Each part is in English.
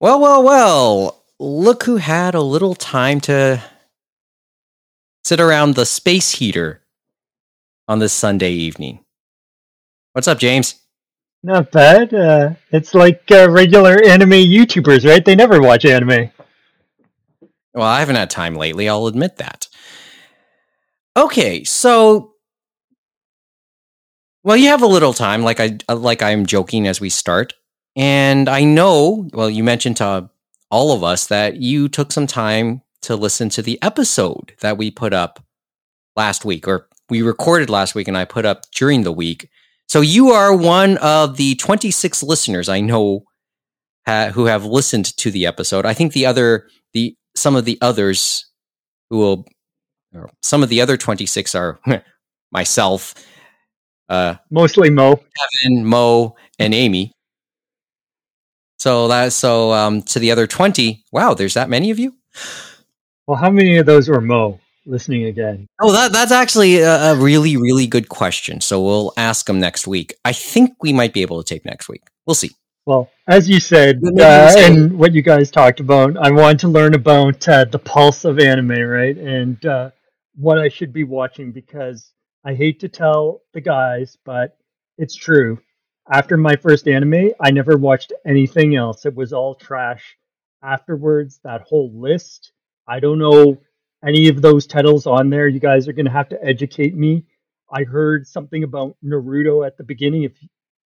Well, well, well. Look who had a little time to sit around the space heater on this Sunday evening. What's up, James? Not bad. Uh, it's like uh, regular anime YouTubers, right? They never watch anime. Well, I haven't had time lately, I'll admit that. Okay, so well, you have a little time like I like I'm joking as we start. And I know, well, you mentioned to all of us that you took some time to listen to the episode that we put up last week, or we recorded last week and I put up during the week. So you are one of the 26 listeners I know ha- who have listened to the episode. I think the other, the some of the others who will, some of the other 26 are myself, uh, mostly Mo, Kevin, Mo, and Amy. So that so um, to the other twenty. Wow, there's that many of you. Well, how many of those were Mo listening again? Oh, that that's actually a, a really really good question. So we'll ask them next week. I think we might be able to take next week. We'll see. Well, as you said, uh, and what you guys talked about, I wanted to learn about uh, the pulse of anime, right? And uh, what I should be watching because I hate to tell the guys, but it's true after my first anime, I never watched anything else. It was all trash. Afterwards, that whole list, I don't know any of those titles on there. You guys are going to have to educate me. I heard something about Naruto at the beginning. If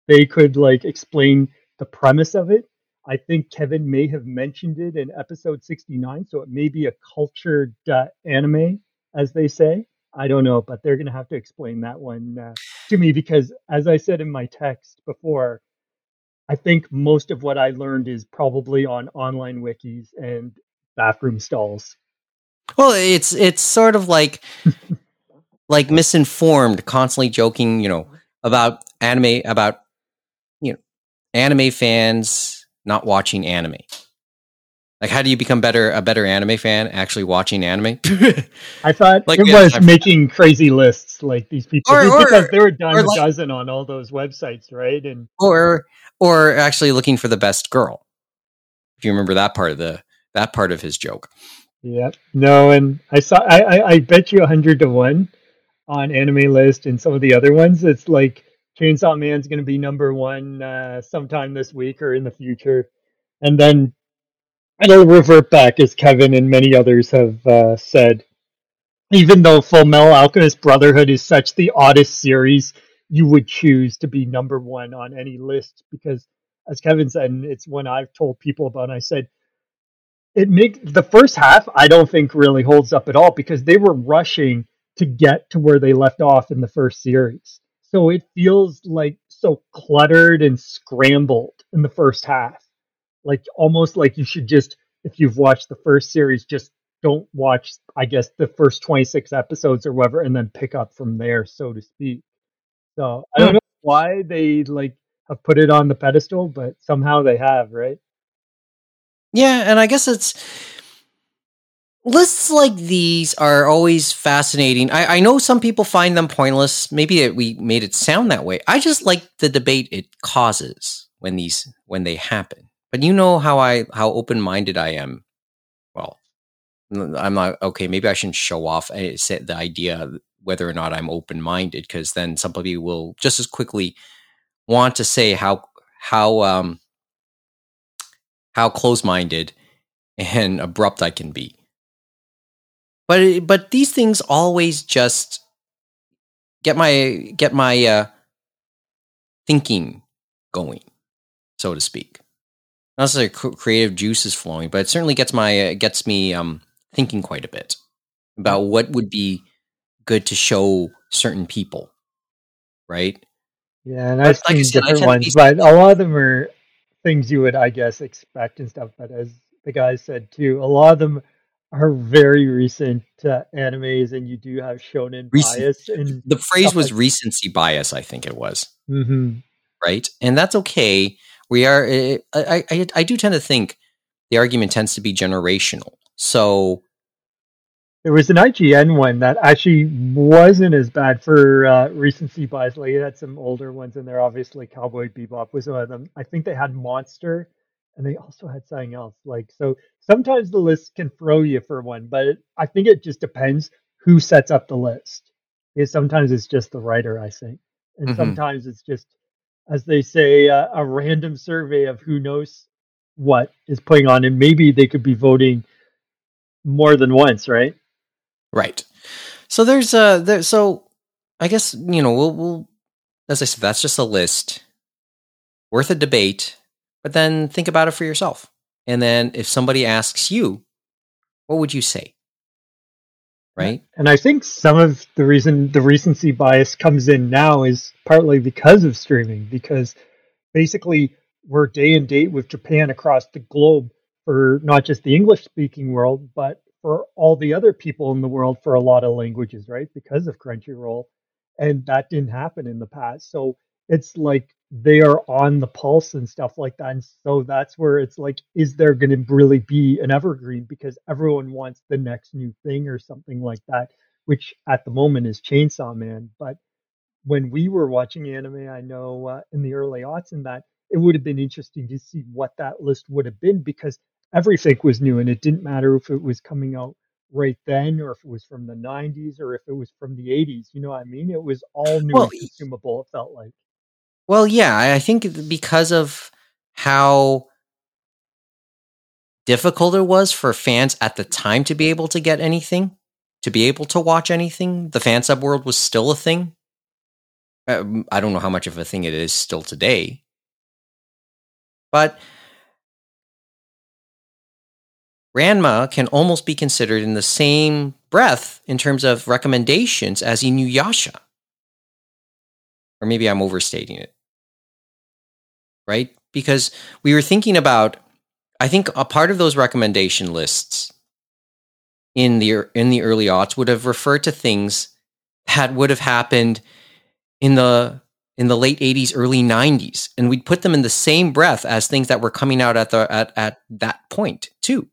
they could like explain the premise of it, I think Kevin may have mentioned it in episode 69. So it may be a cultured uh, anime, as they say. I don't know, but they're going to have to explain that one uh, to me because, as I said in my text before, I think most of what I learned is probably on online wikis and bathroom stalls. Well, it's it's sort of like like misinformed, constantly joking, you know, about anime about you know anime fans not watching anime. Like, how do you become better a better anime fan? Actually watching anime. I thought like, it was making crazy lists like these people or, or, because there were dime a like, dozen on all those websites, right? And or or actually looking for the best girl. If you remember that part of the that part of his joke. Yeah. No, and I saw. I I, I bet you a hundred to one on anime list and some of the other ones. It's like Chainsaw Man's going to be number one uh, sometime this week or in the future, and then it'll revert back, as Kevin and many others have uh, said. Even though Full Metal Alchemist Brotherhood is such the oddest series, you would choose to be number one on any list because, as Kevin said, and it's one I've told people about. I said it make the first half I don't think really holds up at all because they were rushing to get to where they left off in the first series. So it feels like so cluttered and scrambled in the first half like almost like you should just if you've watched the first series just don't watch i guess the first 26 episodes or whatever and then pick up from there so to speak. So i don't hmm. know why they like have put it on the pedestal but somehow they have right? Yeah and i guess it's lists like these are always fascinating. I, I know some people find them pointless. Maybe it, we made it sound that way. I just like the debate it causes when these when they happen you know how I how open minded I am. Well, I'm not okay. Maybe I shouldn't show off eh, the idea whether or not I'm open minded because then somebody will just as quickly want to say how how um how close minded and abrupt I can be. But but these things always just get my get my uh, thinking going, so to speak not necessarily creative juices flowing, but it certainly gets my uh, gets me um, thinking quite a bit about what would be good to show certain people, right? Yeah, and I've seen like different ones, but a lot of them are things you would, I guess, expect and stuff. But as the guys said too, a lot of them are very recent uh, animes, and you do have shonen Recent, bias. And the phrase was like recency bias, I think it was. Mm-hmm. Right, and that's okay we are eh, I, I i do tend to think the argument tends to be generational so there was an ign one that actually wasn't as bad for uh, recency bias like it had some older ones in there obviously cowboy bebop was one of them i think they had monster and they also had something else. Like so, sometimes the list can throw you for one, but it, I think it just depends who sets up the list. Because sometimes it's just the writer, I think, and Mhm. sometimes it's just, as they say, uh, a random survey of who knows what is putting on, and maybe they could be voting more than once, right? Right. So there's uh there so I guess you know we'll we'll as I said that's just a list worth a debate, but then think about it for yourself. And then if somebody asks you, what would you say? Right? And I think some of the reason the recency bias comes in now is partly because of streaming, because basically we're day and date with Japan across the globe for not just the English speaking world, but for all the other people in the world for a lot of languages, right? Because of Crunchyroll. And that didn't happen in the past. So it's like they are on the pulse and stuff like that. And so that's where it's like, is there going to really be an evergreen? Because everyone wants the next new thing or something like that, which at the moment is Chainsaw Man. But when we were watching anime, I know uh, in the early aughts and that, it would have been interesting to see what that list would have been because everything was new and it didn't matter if it was coming out right then or if it was from the 90s or if it was from the 80s. You know what I mean? It was all new Well, and consumable, it felt like. Well, yeah, I think because of how difficult it was for fans at the time to be able to get anything, to be able to watch anything, the fan sub world was still a thing. Um, I don't know how much of a thing it is still today, but Ranma can almost be considered in the same breath in terms of recommendations as Inuyasha. Or maybe I'm overstating it right? Because we were thinking about, I think a part of those recommendation lists in the in the early aughts would have referred to things that would have happened in the in the late 80s early 90s and we'd put them in the same breath as things that were coming out at the at, at that point too.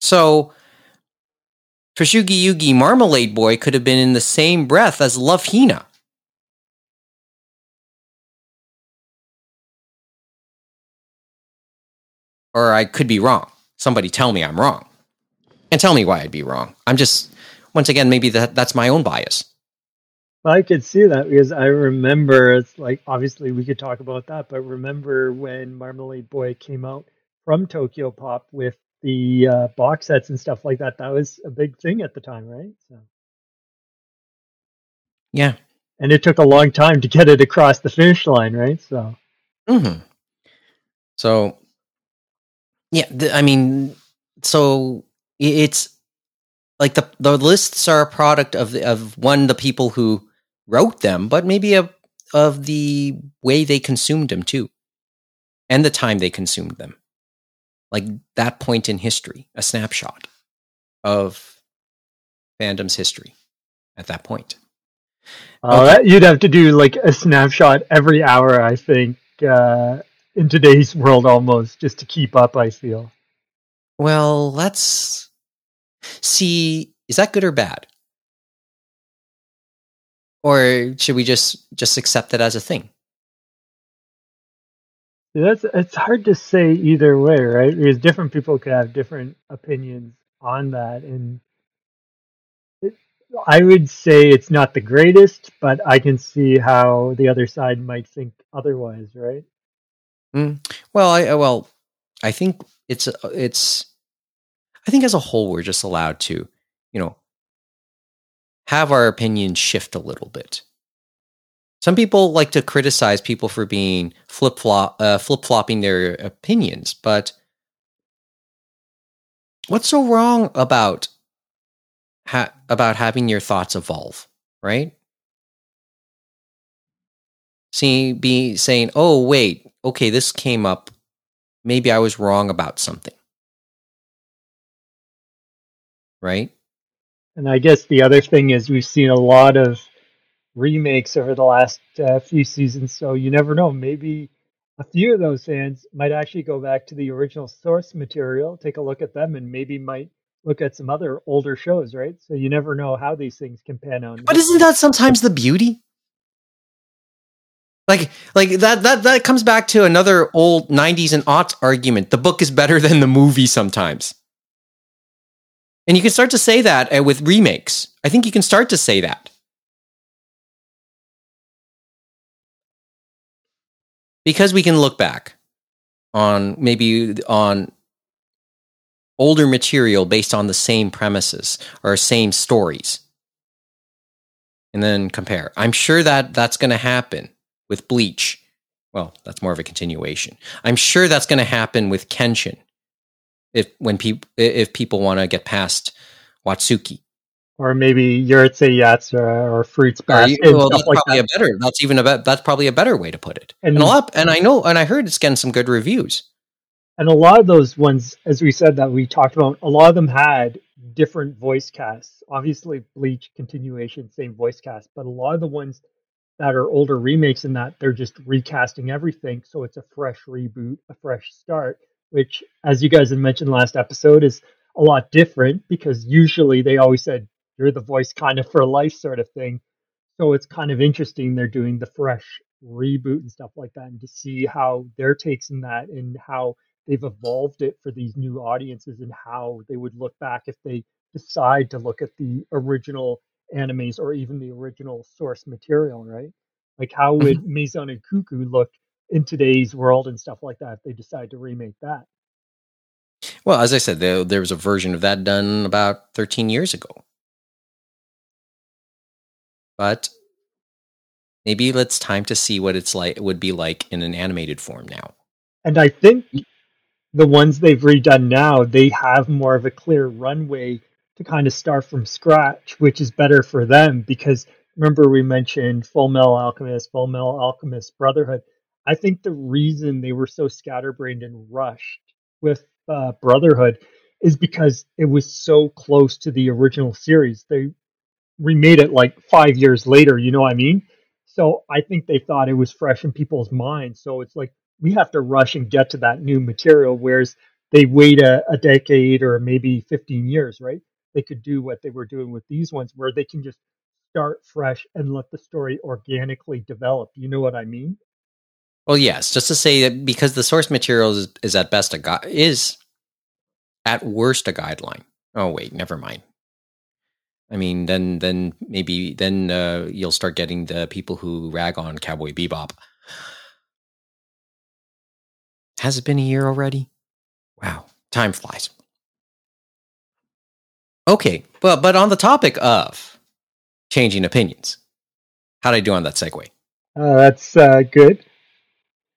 So Fushigi Yugi Marmalade Boy could have been in the same breath as Love Hina or I could be wrong. Somebody tell me I'm wrong. And tell me why I'd be wrong. I'm just once again maybe that that's my own bias. I could see that because I remember it's like obviously we could talk about that, but remember when Marmalade Boy came out from Tokyo Pop with the uh, box sets and stuff like that. That was a big thing at the time, right? So, Yeah. and it took a long time to get it across the finish line, right? So, hmm So yeah, the, I mean, so it's like the the lists are a product of the, of one the people who wrote them, but maybe a, of the way they consumed them too, and the time they consumed them. Like that point in history, a snapshot of fandom's history at that point. uh, Okay. that, you'd have to do like a snapshot every hour, I think, uh, in today's world almost just to keep up. I feel. Well, let's see. Is that good or bad? Or should we just just accept it as a thing? That's it's hard to say either way, right? Because different people could have different opinions on that, and it, I would say it's not the greatest, but I can see how the other side might think otherwise, right? Well, I I- well, I think it's uh, it's. I think as a whole, we're just allowed to, you know, have our opinions shift a little bit. Some people like to criticize people for being flip flop uh, flip flopping their opinions, but what's so wrong about ha- about having your thoughts evolve, right? See, be saying, "Oh, wait, okay, this came up. Maybe I was wrong about something." Right? And I guess the other thing is we've seen a lot of remakes over the last uh, few seasons, so you never know. Maybe a few of those fans might actually go back to the original source material, take a look at them, and maybe might look at some other older shows, right? So you never know how these things can pan out. But isn't that sometimes the beauty? Like like that that that comes back to another old 90s and aughts argument. The book is better than the movie sometimes. And you can start to say that uh, with remakes. I think you can start to say that. Because we can look back on maybe on older material based on the same premises or same stories and then compare. I'm sure that that's going to happen with Bleach. Well, that's more of a continuation. I'm sure that's going to happen with Kenshin if when people if people want to get past Watsuki or maybe Urusei Yatsura or Fruits Basket. Well, that's like probably that. a better. That's even a be- that's probably a better way to put it. And, and a lot, and I know, and I heard it's getting some good reviews. And a lot of those ones, as we said that we talked about, a lot of them had different voice casts. Obviously, Bleach continuation, same voice cast, but a lot of the ones that are older remakes in that they're just recasting everything, so it's a fresh reboot, a fresh start. Which, as you guys had mentioned last episode, is a lot different because usually they always said you're the voice kind of for life sort of thing. So it's kind of interesting they're doing the fresh reboot and stuff like that, and to see how their takes in that and how they've evolved it for these new audiences and how they would look back if they decide to look at the original animes or even the original source material, right? Like how would mm-hmm. Maison Ikkoku look in today's world and stuff like that if they decide to remake that? Well, as I said, there, there was a version of that done about 13 years ago. But maybe it's time to see what it's like it would be like in an animated form now. And I think the ones they've redone now, they have more of a clear runway to kind of start from scratch, which is better for them because remember we mentioned Full Metal Alchemist, Full Metal Alchemist Brotherhood. I think the reason they were so scatterbrained and rushed with uh, Brotherhood is because it was so close to the original series. They remade it like five years later, you know what I mean? So I think they thought it was fresh in people's minds. So it's like we have to rush and get to that new material, whereas they wait a, a decade or maybe 15 years, right? They could do what they were doing with these ones where they can just start fresh and let the story organically develop. You know what I mean? Well, yes. Just to say that because the source material is, is at best a gu- is at worst a guideline. Oh wait, never mind. I mean, then then maybe then uh, you'll start getting the people who rag on Cowboy Bebop. Has it been a year already? Wow, time flies. Okay, but but on the topic of changing opinions, how did I do on that segue? Uh, that's uh, good.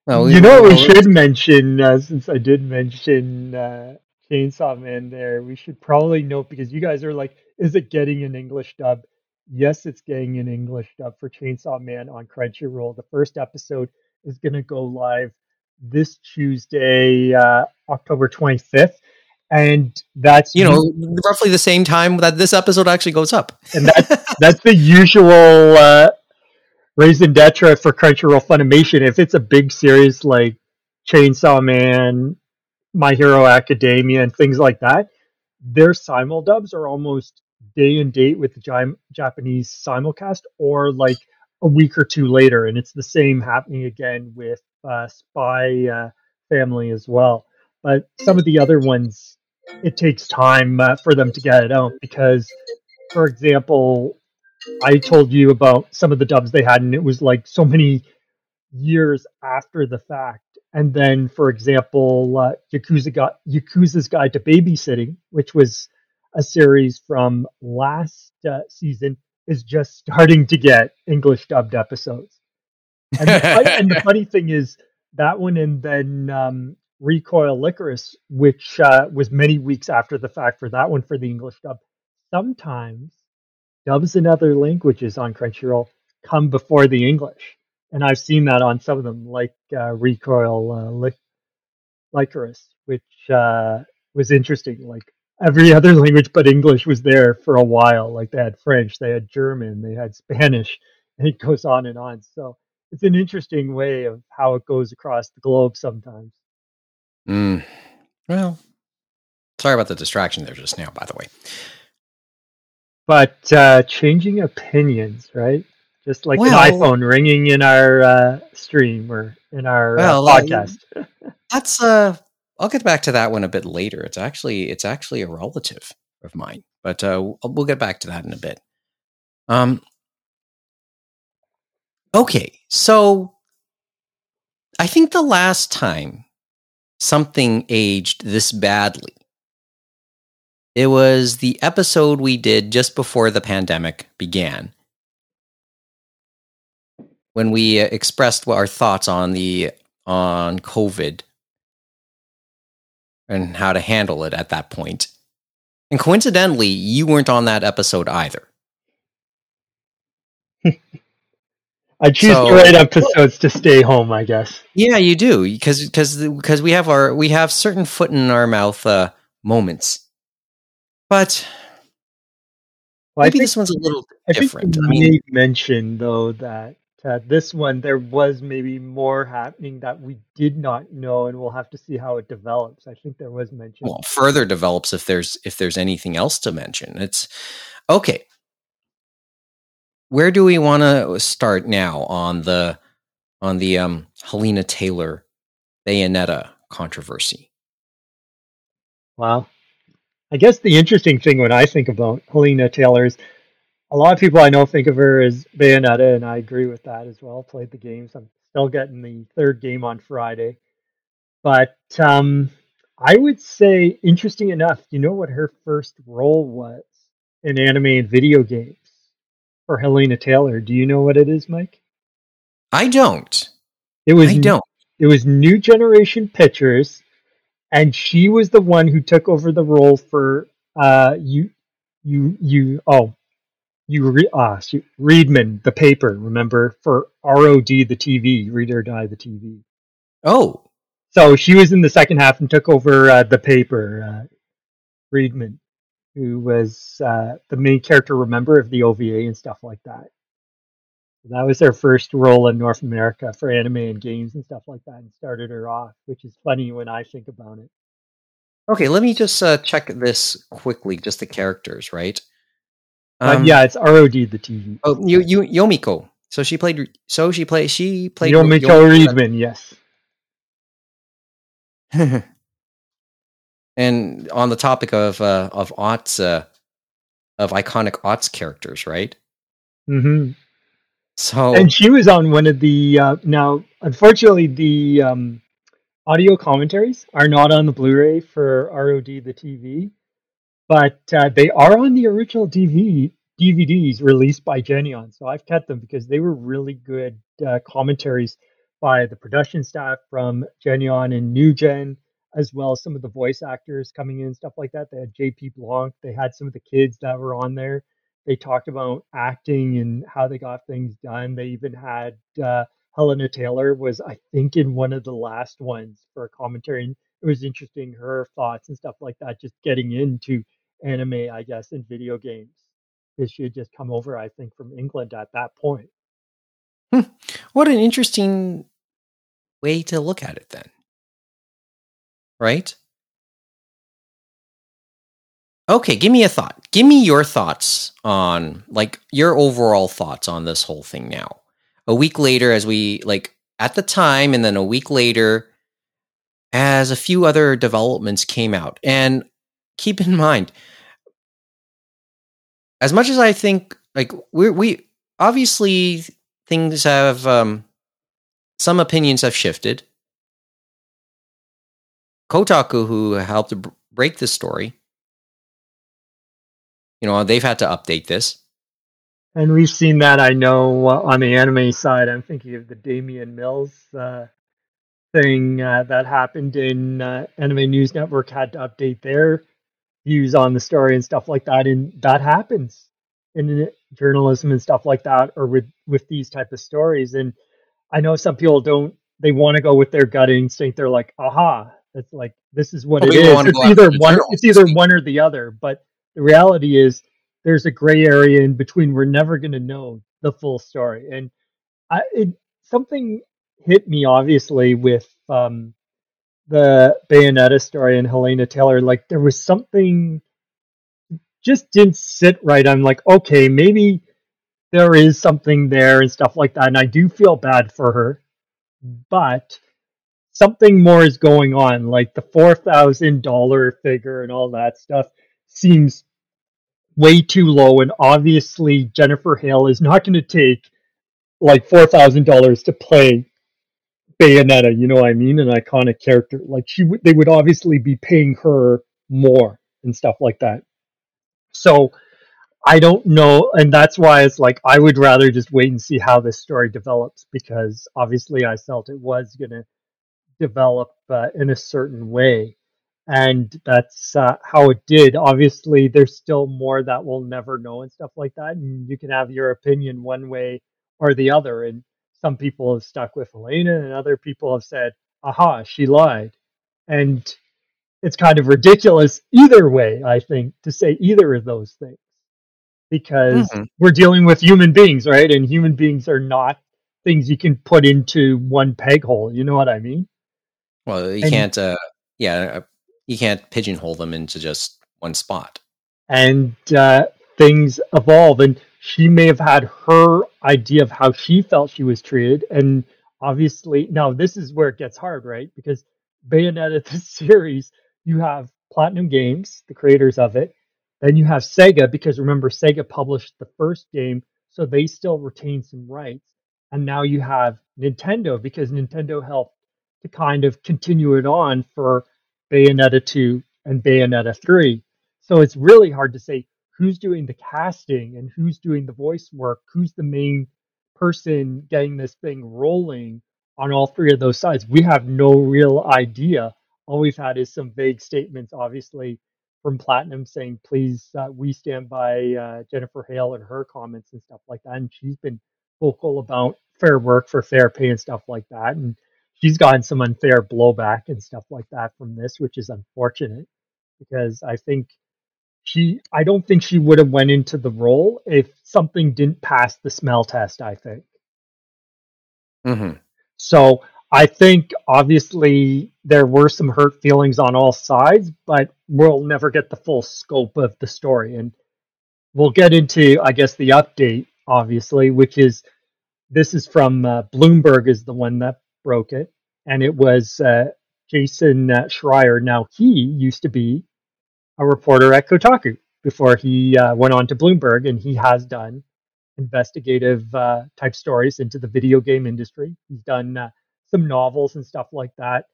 Well, you know what we should mention, uh, since I did mention uh, Chainsaw Man there, we should probably note because you guys are like, is it getting an English dub? Yes, it's getting an English dub for Chainsaw Man on Crunchyroll. The first episode is going to go live this Tuesday, uh, October 25th. And that's you know roughly the same time that this episode actually goes up, and that's that's the usual uh, raison d'etre for Crunchyroll Funimation. If it's a big series like Chainsaw Man, My Hero Academia, and things like that, their simuldubs are almost day and date with the Japanese simulcast, or like a week or two later, and it's the same happening again with uh, Spy uh, Family as well. But some of the other ones, it takes time uh, for them to get it out because, for example, I told you about some of the dubs they had, and it was like so many years after the fact. And then, for example, uh, Yakuza got Yakuza's Guide to Babysitting, which was a series from last uh, season, is just starting to get English dubbed episodes. And the, funny, and the funny thing is that one, and then um, Recoil Lycoris, which uh, was many weeks after the fact for that one for the English dub. Sometimes dubs in other languages on Crunchyroll come before the English, and I've seen that on some of them, like uh, Recoil uh, Lycoris, which uh, was interesting. Like every other language but English was there for a while. Like they had French, they had German, they had Spanish, and it goes on and on. So it's an interesting way of how it goes across the globe sometimes. Mm. Well, sorry about the distraction there just now, by the way. But uh, changing opinions, right? just like Well- an iPhone ringing in our uh, stream or in our Well, uh, uh, podcast. That's uh I'll get back to that one a bit later. It's actually it's actually a relative of mine, but uh we'll we'll get back to that in a bit. Um Okay, so I think the last time something aged this badly it was the episode we did just before the pandemic began when we uh, expressed our thoughts on the on COVID and how to handle it at that point. And coincidentally, you weren't on that episode either. I choose So- the right episodes to stay home, I guess. Yeah, you do because because because we have our we have certain foot in our mouth uh, moments, but Well, I maybe think, this one's a little I think different. I mean, may mention though that uh, this one there was maybe more happening that we did not know, and we'll have to see how it develops. I think there was mention. well, further develops if there's if there's anything else to mention. It's okay. Where do we want to start now on the on the um, Hellena Taylor Bayonetta controversy? Well, I guess the interesting thing when I think about Hellena Taylor is a lot of people I know think of her as Bayonetta, and I agree with that as well. Played the games. I'm still getting the third game on Friday. But um, I would say, interesting enough, you know what her first role was in anime and video games for Hellena Taylor? Do you know what it is, Mike? I don't. It was I don't. it was New Generation Pictures, and she was the one who took over the role for uh you you you oh you re, ah shoot, Readman the paper remember for ROD the TV Read or Die the TV. Oh, So she was in the second half and took over uh, the paper. Uh, Readman, who was uh, the main character, remember of the OVA and stuff like that. That was her first role in North America for anime and games and stuff like that, and started her off, which is funny when I think about it. okay. Let me just uh, check this quickly. Just the characters, right? But Um, yeah, it's ROD the TV. Oh, you, you, Yomiko. So she played. So she played. She played. Yomiko Readman, yes. and on the topic of uh, of aughts, uh, of iconic aughts characters, right? hmm So And she was on one of the uh, now. Unfortunately, the um, audio commentaries are not on the Blu-ray for ROD the TV, but uh, they are on the original DV, DVDs released by Geneon. So I've kept them because they were really good uh, commentaries by the production staff from Geneon and New Gen, as well as some of the voice actors coming in, and stuff like that. They had JP Blanc. They had some of the kids that were on there. They talked about acting and how they got things done. They even had uh, Hellena Taylor was, I think, in one of the last ones for a commentary. And it was interesting her thoughts and stuff like that, just getting into anime, I guess, and video games. Because she had just come over, I think, from England at that point. what an interesting way to look at it, then. Right? Okay, give me a thought. Give me your thoughts on, like, your overall thoughts on this whole thing now. A week later, as we, like, at the time, and then a week later, as a few other developments came out. And keep in mind, as much as I think, like, we we obviously things have, um, some opinions have shifted. Kotaku, who helped break this story, you know, they've had to update this. And we've seen that, I know, uh, on the anime side. I'm thinking of the Daman Mills uh, thing uh, that happened in uh, Anime News Network had to update their views on the story and stuff like that. And that happens in journalism and stuff like that, or with with these type of stories. And I know some people don't. They want to go with their gut instinct. They're like, "Aha!" It's like this is what it is. It's either one. It's either one or the other. But the reality is, there's a gray area in between. We're never going to know the full story. And I, it, something hit me obviously with um, the Bayonetta story and Hellena Taylor. Like there was something just didn't sit right. I'm like, okay, maybe there is something there and stuff like that. And I do feel bad for her, but something more is going on. Like the four thousand dollar figure and all that stuff seems way too low. And obviously, Jennifer Hale is not going to take like four thousand dollars to play Bayonetta. You know what I mean? An iconic character. Like she, would, they would obviously be paying her more and stuff like that. So I don't know, and that's why it's like I would rather just wait and see how this story develops because obviously I felt it was going to develop uh, in a certain way, and that's uh, how it did. Obviously, there's still more that we'll never know and stuff like that, and you can have your opinion one way or the other. And some people have stuck with Elena, and other people have said, "Aha, she lied," and it's kind of ridiculous either way. I think to say either of those things because mm-hmm. we're dealing with human beings, right? And human beings are not things you can put into one peg hole. You know what I mean? Well, you and, can't. Uh, yeah, uh, you can't pigeonhole them into just one spot. And uh, things evolve, and she may have had her idea of how she felt she was treated, and obviously, now this is where it gets hard, right? Because Bayonetta, the series, you have Platinum Games, the creators of it, then you have Sega, because remember, Sega published the first game, so they still retain some rights. And now you have Nintendo, because Nintendo helped to kind of continue it on for Bayonetta 2 and Bayonetta 3. So it's really hard to say who's doing the casting and who's doing the voice work, who's the main person getting this thing rolling on all three of those sides. We have no real idea. All we've had is some vague statements, obviously, from Platinum saying, please, uh, we stand by uh, Jennifer Hale and her comments and stuff like that. And she's been vocal about fair work for fair pay and stuff like that. And she's gotten some unfair blowback and stuff like that from this, which is unfortunate because I think she, I don't think she would have went into the role if something didn't pass the smell test. I think. Mm-hmm. So I think obviously there were some hurt feelings on all sides, but we'll never get the full scope of the story. And we'll get into, I guess, the update, obviously, which is this is from uh, Bloomberg, is the one that broke it. And it was uh, Jason uh, Schreier. Now, he used to be a reporter at Kotaku before he uh, went on to Bloomberg, and he has done investigative uh, type stories into the video game industry. He's done uh, some novels and stuff like that.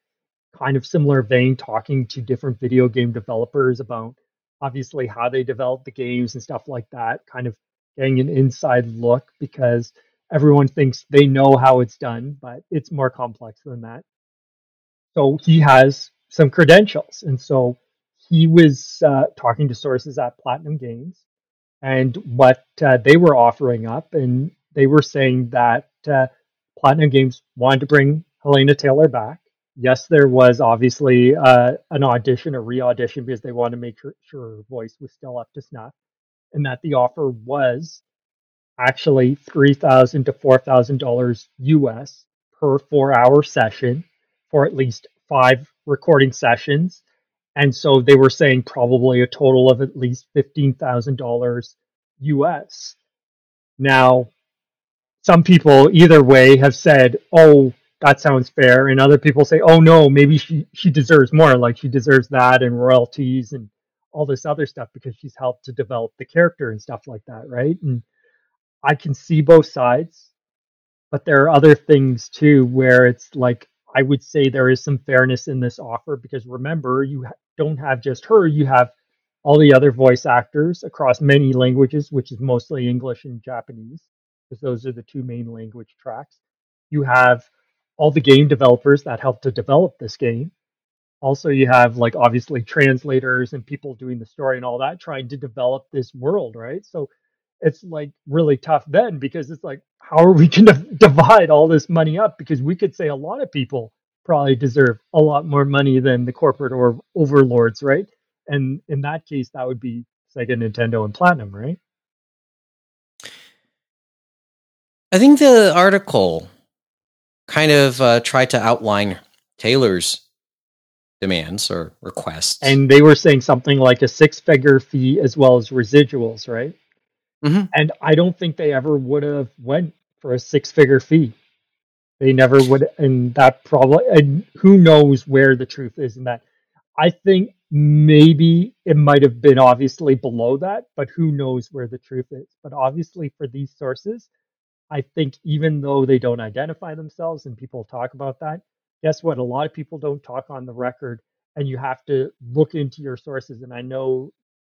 Kind of similar vein, talking to different video game developers about obviously how they develop the games and stuff like that. Kind of getting an inside look because everyone thinks they know how it's done, but it's more complex than that. So he has some credentials. And so he was uh, talking to sources at Platinum Games and what uh, they were offering up. And they were saying that uh, Platinum Games wanted to bring Hellena Taylor back. Yes, there was obviously uh, an audition, a re-audition, because they wanted to make sure her voice was still up to snuff, and that the offer was actually three thousand to four thousand dollars US per four-hour session for at least five recording sessions, and so they were saying probably a total of at least fifteen thousand dollars US. Now, some people either way have said, "Oh, that sounds fair. And other people say, oh no, maybe she, she deserves more. Like she deserves that and royalties and all this other stuff because she's helped to develop the character and stuff like that. Right. And I can see both sides, but there are other things too where it's like, I would say there is some fairness in this offer because remember, you don't have just her, you have all the other voice actors across many languages, which is mostly English and Japanese, because those are the two main language tracks. You have all the game developers that helped to develop this game. Also, you have like obviously translators and people doing the story and all that, trying to develop this world, right? So it's like really tough then because it's like, how are we going to divide all this money up? Because we could say a lot of people probably deserve a lot more money than the corporate or overlords, right? And in that case, that would be Sega, Nintendo, and Platinum, right? I think the article kind of uh, tried to outline Taylor's demands or requests. And they were saying something like a six figure fee as well as residuals, right? Hmm and I don't think they ever would have went for a six figure fee. They never would, and that probably, and who knows where the truth is in that. I think maybe it might have been obviously below that, but who knows where the truth is. But obviously, for these sources, I think even though they don't identify themselves and people talk about that, guess what? A lot of people don't talk on the record, and you have to look into your sources. And I know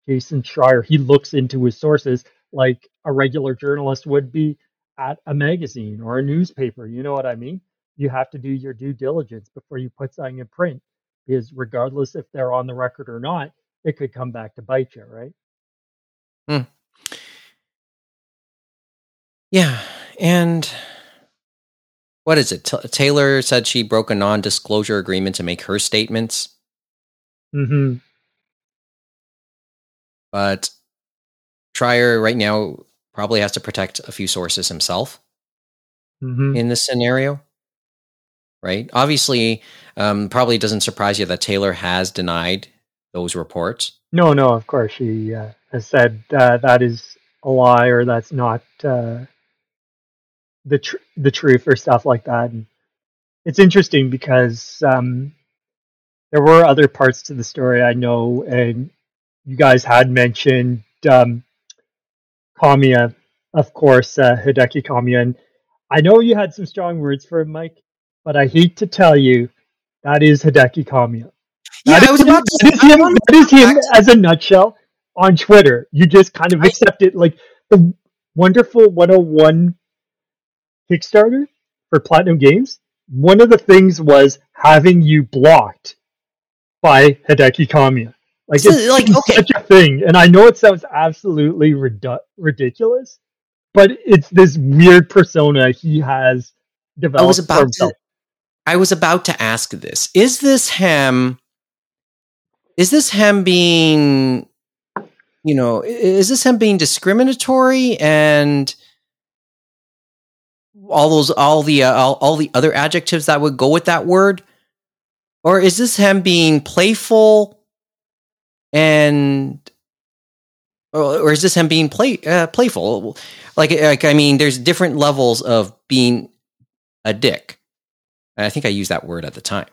Jason Schreier, he looks into his sources like a regular journalist would be at a magazine or a newspaper. You know what I mean? You have to do your due diligence before you put something in print because regardless if they're on the record or not, it could come back to bite you, right? Hmm. Yeah, and what is it? T- Taylor said she broke a non-disclosure agreement to make her statements, hmm but Schreier right now probably has to protect a few sources himself hmm in this scenario, right? Obviously, um, probably doesn't surprise you that Taylor has denied those reports. No, no, of course she uh, has said uh, that is a lie or that's not uh, the tr- the truth or stuff like that. And it's interesting because um, there were other parts to the story I know, and you guys had mentioned um, Kamiya, of course, uh, Hideki Kamiya. And I know you had some strong words for him, Mike, but I hate to tell you that is Hideki Kamiya. Yeah, That I was is- about to. that is I him. That is him as a nutshell on Twitter. You just kind of I- accept it like the wonderful 101 Kickstarter for Platinum Games. One of the things was having you blocked by Hideki Kamiya. Like So, it's like, okay. such a thing, and I know it sounds absolutely ridu- ridiculous, but it's this weird persona he has developed I was for about himself. to. I was about to ask this. Is this him? Is this him being, you know, is this him being discriminatory and all those, all the, uh, all, all the other adjectives that would go with that word, or is this him being playful and, or, is this him being play, uh, playful? Like, like I mean, there's different levels of being a dick. I think I used that word at the time.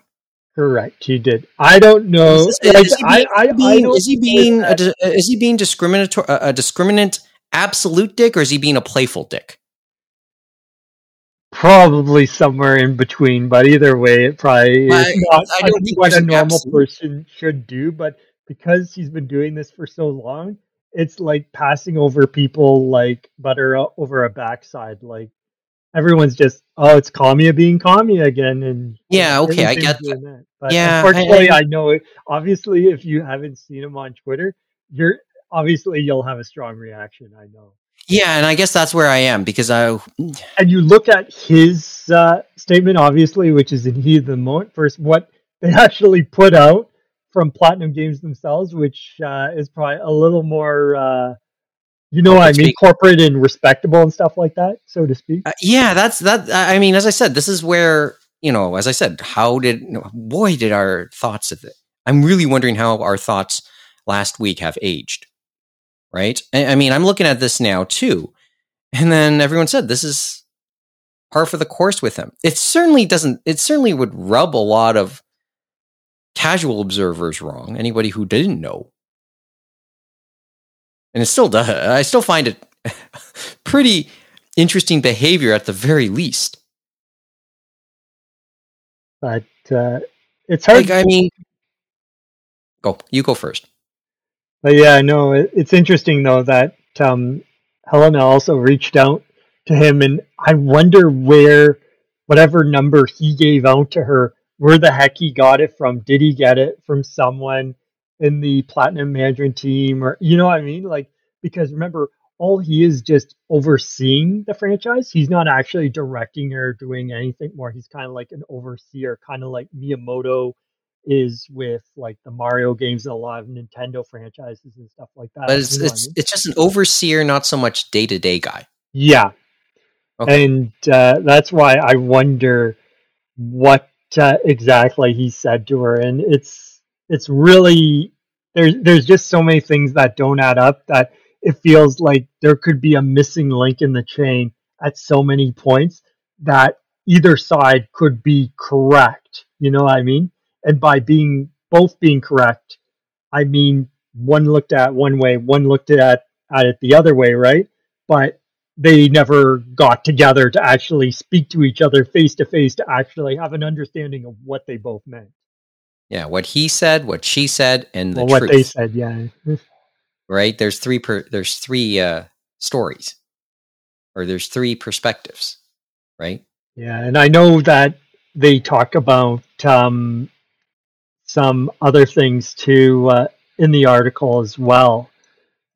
Correct, he did. I don't know. Is, this- like, is he being, I, I being- don't is he being a, is he being discriminatory a, a discriminant absolute dick or is he being a playful dick? Probably somewhere in between, but either way, it probably is I- not I don't think what a normal absolute- person should do. But because he's been doing this for so long, it's like passing over people like butter over a backside. Like everyone's just, oh, it's Kamiya being Kamiya again, and Yeah, okay, I get doing that. But Yeah, unfortunately, I- I, know it. Obviously, if you haven't seen him on Twitter, you're obviously you'll have a strong reaction. I know. Yeah, and I guess that's where I am because I and you look at his uh, statement, obviously, which is in of the moment, first what they actually put out from Platinum Games themselves, which uh, is probably a little more, uh, you know what I mean, speak. corporate and respectable and stuff like that, so to speak. Uh, yeah, that's that. I mean, as I said, this is where you know, as I said, how did boy did our thoughts of it? I'm really wondering how our thoughts last week have aged. Right? I, I mean, I'm looking at this now too, and then everyone said this is par for the course with him. It certainly doesn't. It certainly would rub a lot of casual observers wrong. Anybody who didn't know, and it still does. I still find it pretty interesting behavior at the very least. But uh, it's hard. Like, I mean, go. You go first. But yeah, no, it, it's interesting though that um, Hellena also reached out to him, and I wonder where whatever number he gave out to her, where the heck he got it from. Did he get it from someone in the Platinum Mandarin team, or you know what I mean? Like, because remember, all he is just overseeing the franchise. He's not actually directing or doing anything more. He's kind of like an overseer, kind of like Miyamoto is with like the Mario games and a lot of Nintendo franchises and stuff like that. But it's You know what I it's mean? it's just an overseer, not so much day to day guy. yeah, Okay. and uh, that's why I wonder what uh, exactly he said to her, and it's it's really there's there's just so many things that don't add up that it feels like there could be a missing link in the chain at so many points that either side could be correct. You know what I mean? And by being both being correct, I mean one looked at one way, one looked at at it the other way, right? But they never got together to actually speak to each other face to face to actually have an understanding of what they both meant. Yeah, what he said, what she said, and the well, truth. what they said, yeah. right? There's three per, there's three uh, stories, or there's three perspectives, right? Yeah, and I know that they talk about um, some other things too uh, in the article as well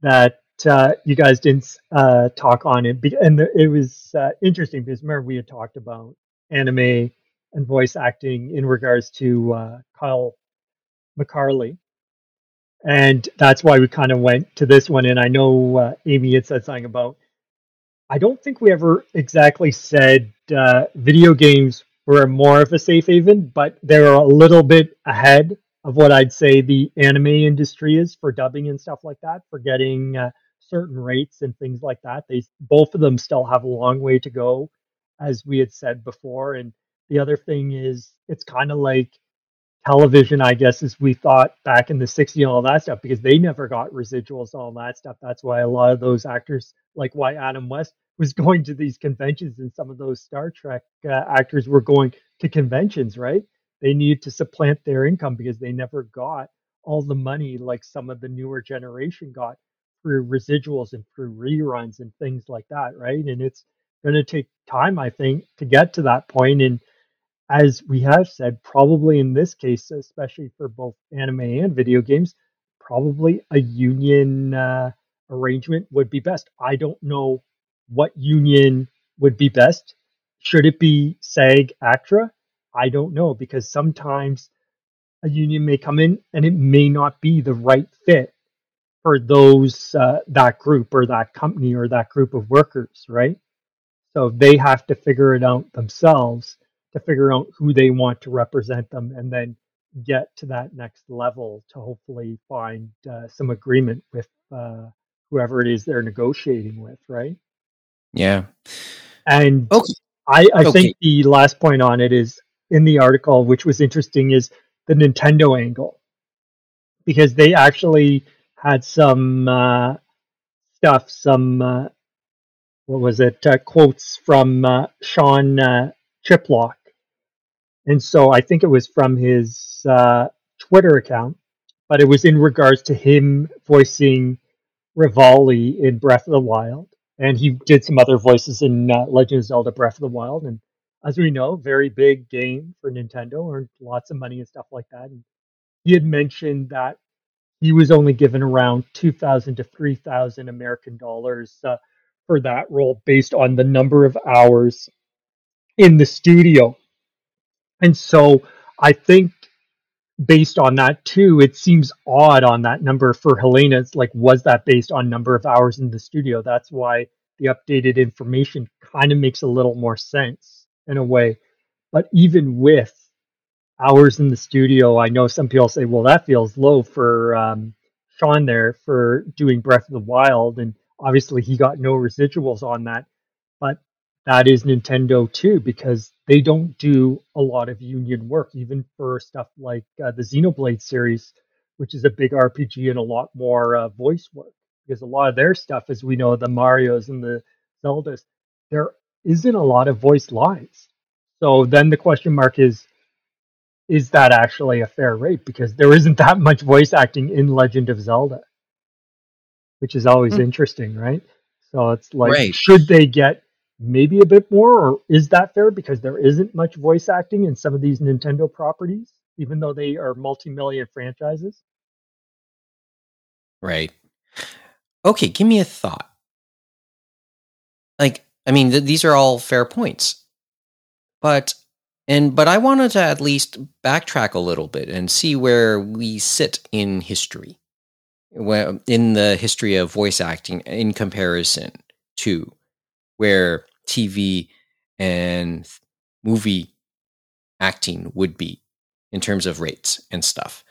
that uh, you guys didn't uh, talk on it, and it was uh, interesting because remember we had talked about anime and voice acting in regards to uh, Kyle McCarley, and that's why we kind of went to this one. And I know uh, Amy had said something about. I don't think we ever exactly said uh, video games were more of a safe haven, but they're a little bit ahead of what I'd say the anime industry is for dubbing and stuff like that, for getting certain rates and things like that. They both of them still have a long way to go, as we had said before. And the other thing is, it's kind of like television, I guess, as we thought back in the 60s and all that stuff, because they never got residuals all that stuff. That's why a lot of those actors, like why Adam West was going to these conventions and some of those Star Trek uh, actors were going to conventions, right? They needed to supplant their income because they never got all the money like some of the newer generation got through residuals and through reruns and things like that, right? And it's going to take time, I think, to get to that point. And as we have said, probably in this case, especially for both anime and video games, probably a union uh, arrangement would be best. I don't know what union would be best. Should it be SAG ACTRA? I don't know because sometimes a union may come in and it may not be the right fit for those uh, that group or that company or that group of workers, right? So they have to figure it out themselves to figure out who they want to represent them, and then get to that next level to hopefully find uh, some agreement with uh, whoever it is they're negotiating with, right? Yeah. And okay. I, I okay. think the last point on it is in the article, which was interesting, is the Nintendo angle because they actually had some uh, stuff, some uh, what was it? Uh, quotes from uh, Sean uh, Chiplock, and so I think it was from his uh, Twitter account, but it was in regards to him voicing Revali in Breath of the Wild, and he did some other voices in Legend of Zelda: Breath of the Wild, and as we know, very big game for Nintendo, earned lots of money and stuff like that. And he had mentioned that he was only given around 2000 to 3000 american dollars uh, for that role based on the number of hours in the studio. And so i think based on that too it seems odd on that number for Hellena it's like was that based on number of hours in the studio? That's why the updated information kind of makes a little more sense in a way. But even with hours in the studio. I know some people say, well, that feels low for um, Sean there for doing Breath of the Wild. And obviously, he got no residuals on that. But that is Nintendo too, because they don't do a lot of union work, even for stuff like uh, the Xenoblade series, which is a big RPG and a lot more uh, voice work. Because a lot of their stuff, as we know, the Mario's and the Zeldas, there isn't a lot of voice lines. So then the question mark is is that actually a fair rate? Because there isn't that much voice acting in Legend of Zelda, which is always mm. interesting, right? So it's like, right. should they get maybe a bit more, or is that fair? Because there isn't much voice acting in some of these Nintendo properties, even though they are multi million franchises. Right. Okay, give me a thought. Like, I mean, th- these are all fair points. But and but I wanted to at least backtrack a little bit and see where we sit in history, in the history of voice acting in comparison to where TV and movie acting would be in terms of rates and stuff.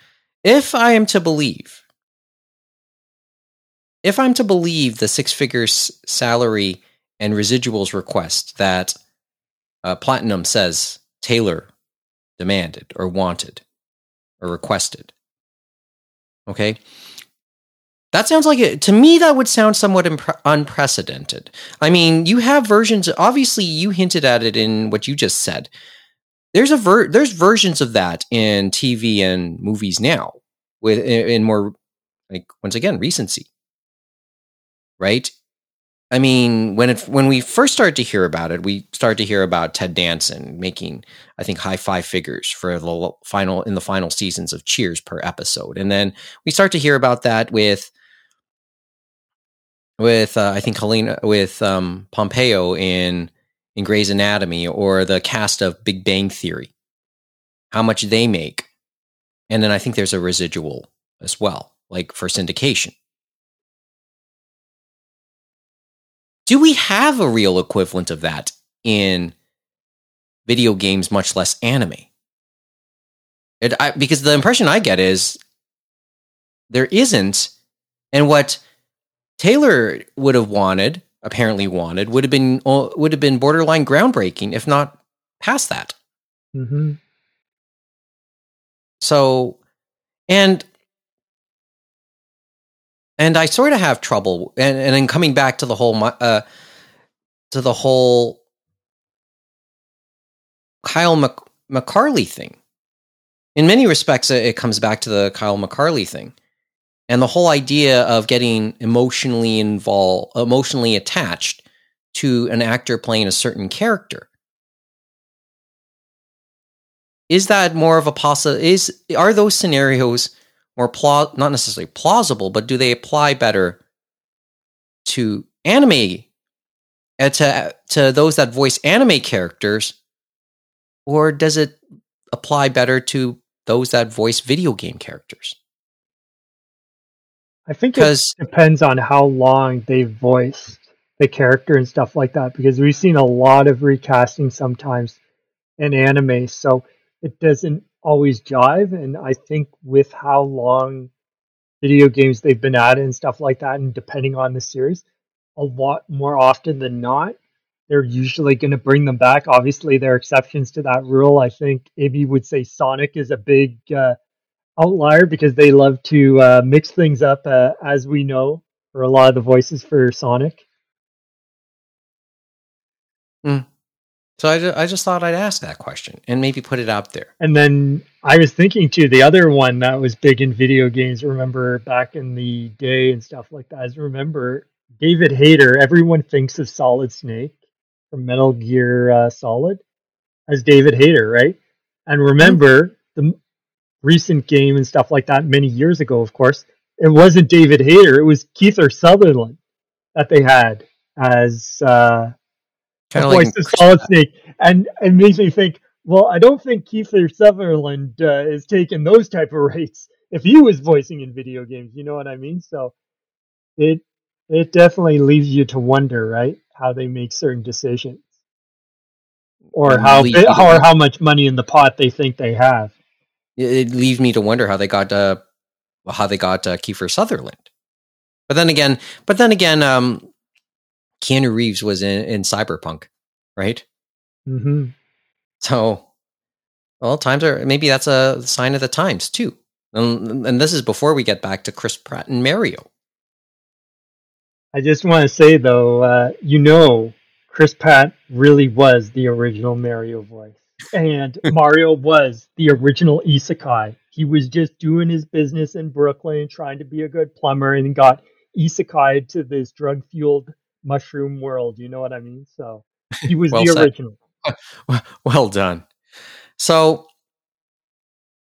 If I am to believe, if I'm to believe the six figures salary and residuals request that uh, Platinum says Taylor demanded or wanted or requested, okay, that sounds like it. To me, that would sound somewhat impre- unprecedented. I mean, you have versions. Obviously, you hinted at it in what you just said. There's a ver- there's versions of that in TV and movies now, with in more like once again recency, right? I mean, when it when we first started to hear about it, we started to hear about Ted Danson making, I think, high five figures for the final in the final seasons of Cheers per episode, and then we start to hear about that with with uh, I think Helena with um, Pompeo in in Grey's Anatomy or the cast of Big Bang Theory, how much they make, and then I think there's a residual as well, like for syndication. Do we have a real equivalent of that in video games, much less anime? It, I, because the impression I get is there isn't, and what Taylor would have wanted, apparently wanted, would have been would have been borderline groundbreaking, if not past that. Mm-hmm. So, and and I sort of have trouble, and and then coming back to the whole uh, to the whole Kyle Mc, McCarley thing. In many respects, it comes back to the Kyle McCarley thing and the whole idea of getting emotionally involved emotionally attached to an actor playing a certain character is that more of a possible is are those scenarios more pla- not necessarily plausible but do they apply better to anime? Uh, to to those that voice anime characters or does it apply better to those that voice video game characters? I think it depends on how long they've voiced the character and stuff like that because we've seen a lot of recasting sometimes in anime, so it doesn't always jive. And I think with how long video games they've been at and stuff like that, and depending on the series, a lot more often than not, they're usually going to bring them back. Obviously, there are exceptions to that rule. I think AB would say Sonic is a big uh, outlier because they love to uh, mix things up, uh, as we know, for a lot of the voices for Sonic. Mm. So I, just, I just thought I'd ask that question and maybe put it out there. And then I was thinking too, the other one that was big in video games, remember back in the day and stuff like that, is remember David Hayter. Everyone thinks of Solid Snake from Metal Gear uh, Solid as David Hayter, right? And remember, the recent game and stuff like that many years ago, of course, it wasn't David Hayter, it was Kiefer Sutherland that they had as uh, kind of like Solid Snake, and it makes me think. Well, I don't think Kiefer Sutherland uh, is taking those type of rates if he was voicing in video games. You know what I mean? So it it definitely leaves you to wonder, right, how they make certain decisions, or how or how much money in the pot they think they have it leaves me to wonder how they got uh, how they got uh, Kiefer Sutherland. But then again, but then again, um, Keanu Reeves was in, in Cyberpunk, right? Mm-hmm. So, well, times are maybe that's a sign of the times too. And, and this is before we get back to Chris Pratt and Mario. I just want to say though, uh, you know, Chris Pratt really was the original Mario voice and Mario was the original isekai. He was just doing his business in Brooklyn, trying to be a good plumber, and got isekai to this drug fueled mushroom world. You know what I mean? So he was well the said. original. Well done. So,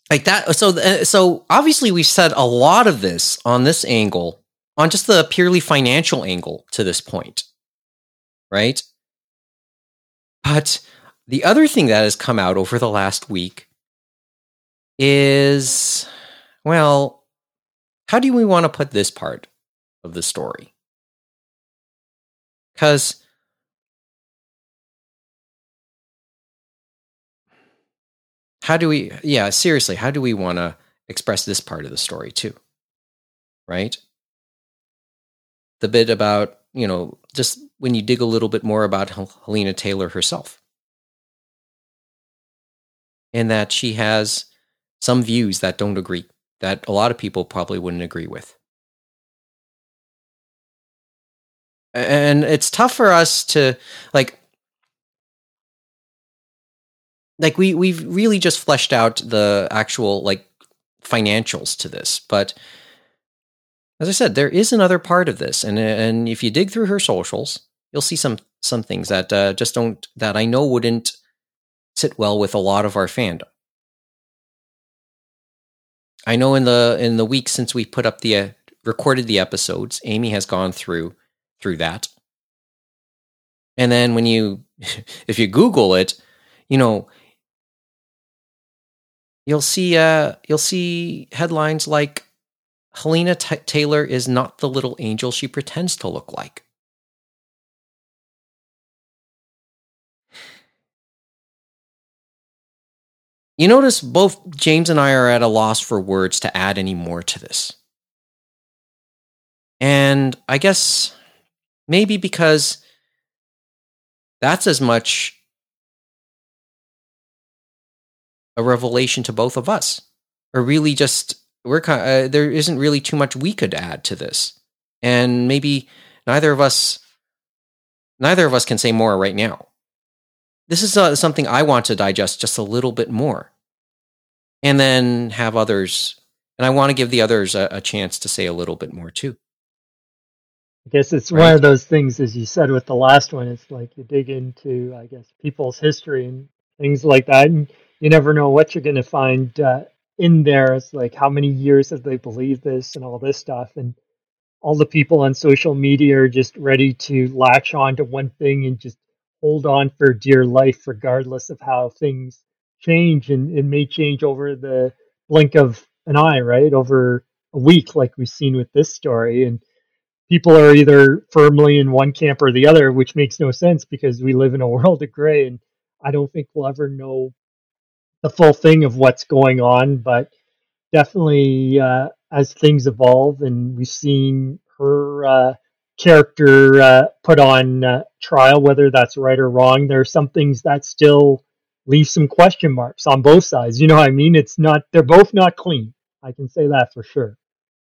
like that. So, uh, so obviously, we've said a lot of this on this angle, on just the purely financial angle to this point, right? But the other thing that has come out over the last week is well, how do we want to put this part of the story? Because how do we, yeah, seriously, how do we want to express this part of the story too? Right? the bit about you know just when you dig a little bit more about Hellena Taylor herself, and that she has some views that don't agree that a lot of people probably wouldn't agree with. And it's tough for us to like like we we've really just fleshed out the actual like financials to this, but as I said, there is another part of this, and and if you dig through her socials, you'll see some some things that uh, just don't that I know wouldn't sit well with a lot of our fandom. I know in the in the week since we put up the uh, recorded the episodes, Amy has gone through through that. And then when you if you Google it, you know, you'll see uh you'll see headlines like Hellena T- Taylor is not the little angel she pretends to look like. You notice both James and I are at a loss for words to add any more to this. And I guess maybe because that's as much a revelation to both of us, or really just we're uh, there isn't really too much we could add to this, and maybe neither of us neither of us can say more right now. This is uh, something I want to digest just a little bit more, and then have others, and I want to give the others a, a chance to say a little bit more too. I guess it's right. one of those things, as you said with the last one. It's like you dig into, I guess, people's history and things like that, and you never know what you're going to find uh, in there. It's like how many years have they believed this and all this stuff, and all the people on social media are just ready to latch on to one thing and just hold on for dear life, regardless of how things change, and it may change over the blink of an eye, right? Over a week, like we've seen with this story, and people are either firmly in one camp or the other, which makes no sense because we live in a world of gray. And I don't think we'll ever know the full thing of what's going on. But definitely, uh, as things evolve and we've seen her uh, character uh, put on uh, trial, whether that's right or wrong, there are some things that still leave some question marks on both sides. You know what I mean? It's not, they're both not clean. I can say that for sure.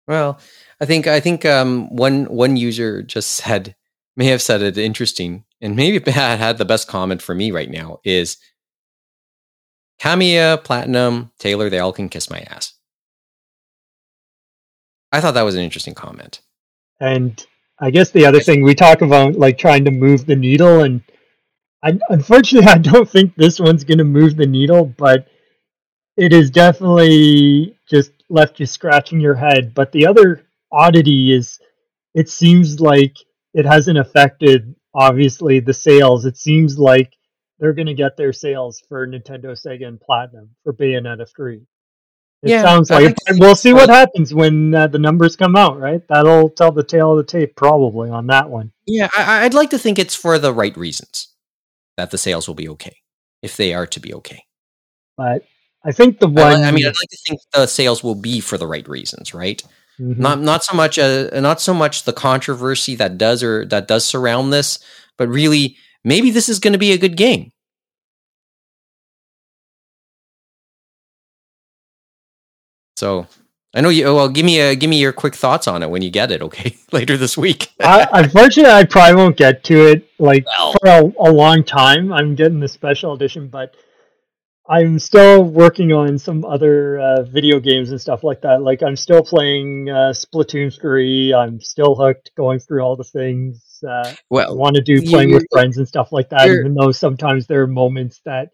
Well, I think I think um, one one user just said may have said it interesting, and maybe had had the best comment for me right now is Kamiya, Platinum, Taylor, they all can kiss my ass. I thought that was an interesting comment. And I guess the other thing we talk about, like trying to move the needle, and I, unfortunately, I don't think this one's going to move the needle, but it is definitely just left you scratching your head. But the other oddity is it seems like it hasn't affected obviously the sales. It seems like they're going to get their sales for Nintendo, Sega, and Platinum for Bayonetta 3. It yeah, sounds like we'll see what happens when uh, the numbers come out, right? That'll tell the tale of the tape probably on that one. Yeah, I, I'd like to think it's for the right reasons that the sales will be okay if they are to be okay. But I think the one. I, I mean, I'd like to think the sales will be for the right reasons, right? Mm-hmm. Not not so much uh, not so much the controversy that does or that does surround this, but really maybe this is going to be a good game. So I know you. Well, give me a give me your quick thoughts on it when you get it. Okay, later this week. I, unfortunately, I probably won't get to it like well. for a, a, long time. I'm getting the special edition, but I'm still working on some other uh, video games and stuff like that. Like I'm still playing uh, Splatoon 3. I'm still hooked, going through all the things uh, well, I want to do, playing with friends and stuff like that. Even though sometimes there are moments that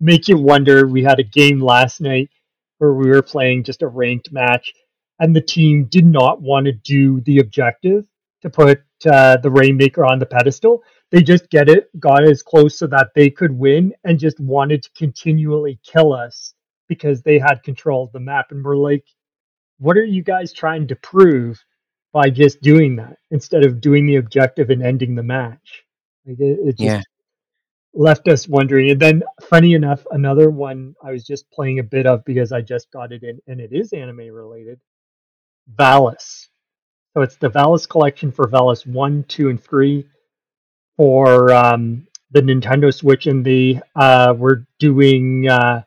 make you wonder. We had a game last night where we were playing just a ranked match, and the team did not want to do the objective to put uh, the Rainmaker on the pedestal they just get it, got as close so that they could win, and just wanted to continually kill us because they had control of the map. And we're like, what are you guys trying to prove by just doing that instead of doing the objective and ending the match? Like it, it just yeah. left us wondering. And then, funny enough, another one I was just playing a bit of because I just got it in, and it is anime related. Valis. So it's the Valis collection for Valis 1, 2, and 3 for um, the Nintendo Switch, and the uh, we're doing uh,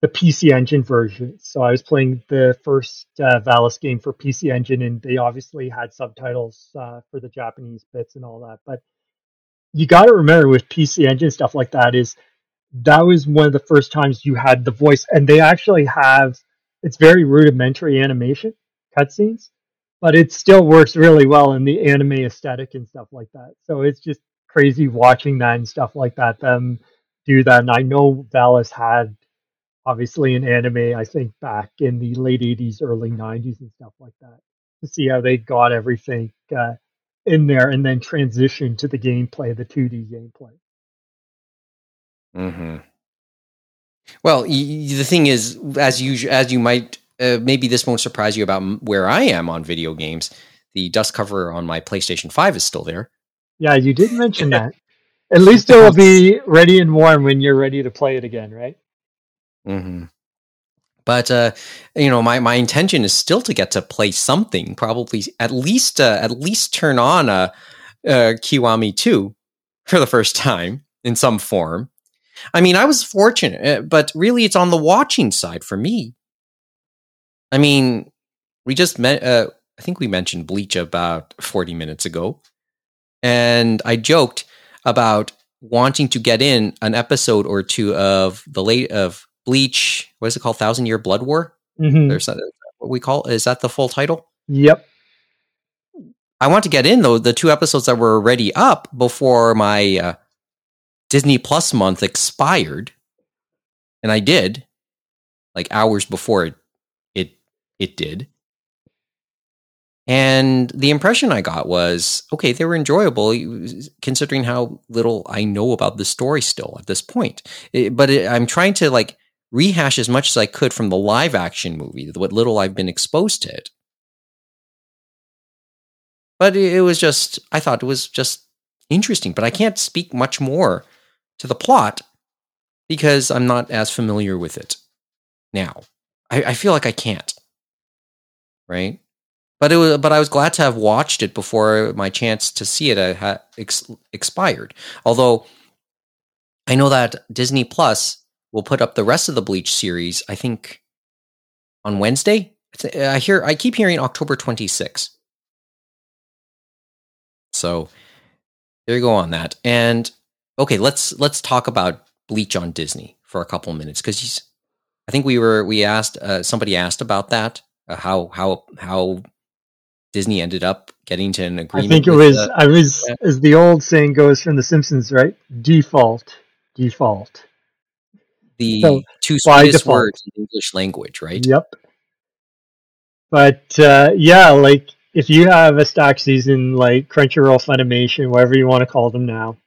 the PC Engine version. So I was playing the first uh, Valis game for PC Engine, and they obviously had subtitles uh, for the Japanese bits and all that. But you got to remember with PC Engine stuff like that is that was one of the first times you had the voice, and they actually have it's very rudimentary animation cutscenes, but it still works really well in the anime aesthetic and stuff like that. So it's just crazy watching that and stuff like that. Them do that, and I know Valis had obviously an anime. I think back in the late '80s, early '90s, and stuff like that to see how they got everything uh, in there, and then transition to the gameplay, the 2D gameplay. hmm Well, y- the thing is, as you as you might uh, maybe this won't surprise you about where I am on video games. The dust cover on my PlayStation Five is still there. Yeah, you did mention that. At least it will be ready and warm when you're ready to play it again, right? hmm But uh, you know, my my intention is still to get to play something. Probably at least uh, at least turn on a, uh Kiwami two for the first time in some form. I mean, I was fortunate, uh, but really, it's on the watching side for me. I mean, we just met. Uh, I think we mentioned Bleach about forty minutes ago, and I joked about wanting to get in an episode or two of the late of Bleach. What is it called? Thousand Year Blood War. hmm There's that, what we call. Is that the full title? Yep. I want to get in though the two episodes that were already up before my uh, Disney Plus month expired, and I did, like hours before it it did. And the impression I got was okay, they were enjoyable considering how little I know about the story still at this point. But I'm trying to like rehash as much as I could from the live action movie, what little I've been exposed to it. But it, it was just, I thought it was just interesting, but I can't speak much more to the plot because I'm not as familiar with it now. I, I feel like I can't. Right? But it was, but I was glad to have watched it before my chance to see it uh, had ex- expired. Although I know that Disney Plus will put up the rest of the Bleach series. I think on Wednesday. I hear I keep hearing October 26th. So there you go on that. And okay, let's let's talk about Bleach on Disney for a couple minutes because I think we were we asked uh, somebody asked about that how how how Disney ended up getting to an agreement. I think it was, uh, I was, yeah. as the old saying goes from The Simpsons, right? Default, default. the so, two sweetest words in English language, right? Yep. But uh, yeah, like if you have a stock season like Crunchyroll, Funimation, whatever you want to call them now,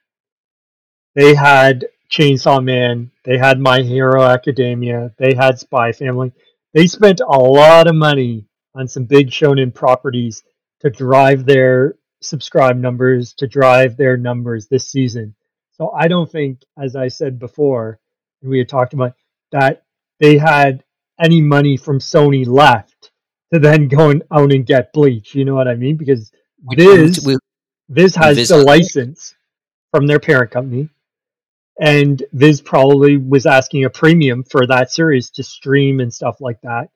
they had Chainsaw Man, they had My Hero Academia, they had Spy Family. They spent a lot of money on some big shonen properties to drive their subscribe numbers, to drive their numbers this season. So I don't think, as I said before, and we had talked about that they had any money from Sony left to then go and out and get Bleach. You know what I mean? Because this Viz has the license from their parent company, and Viz probably was asking a premium for that series to stream and stuff like that.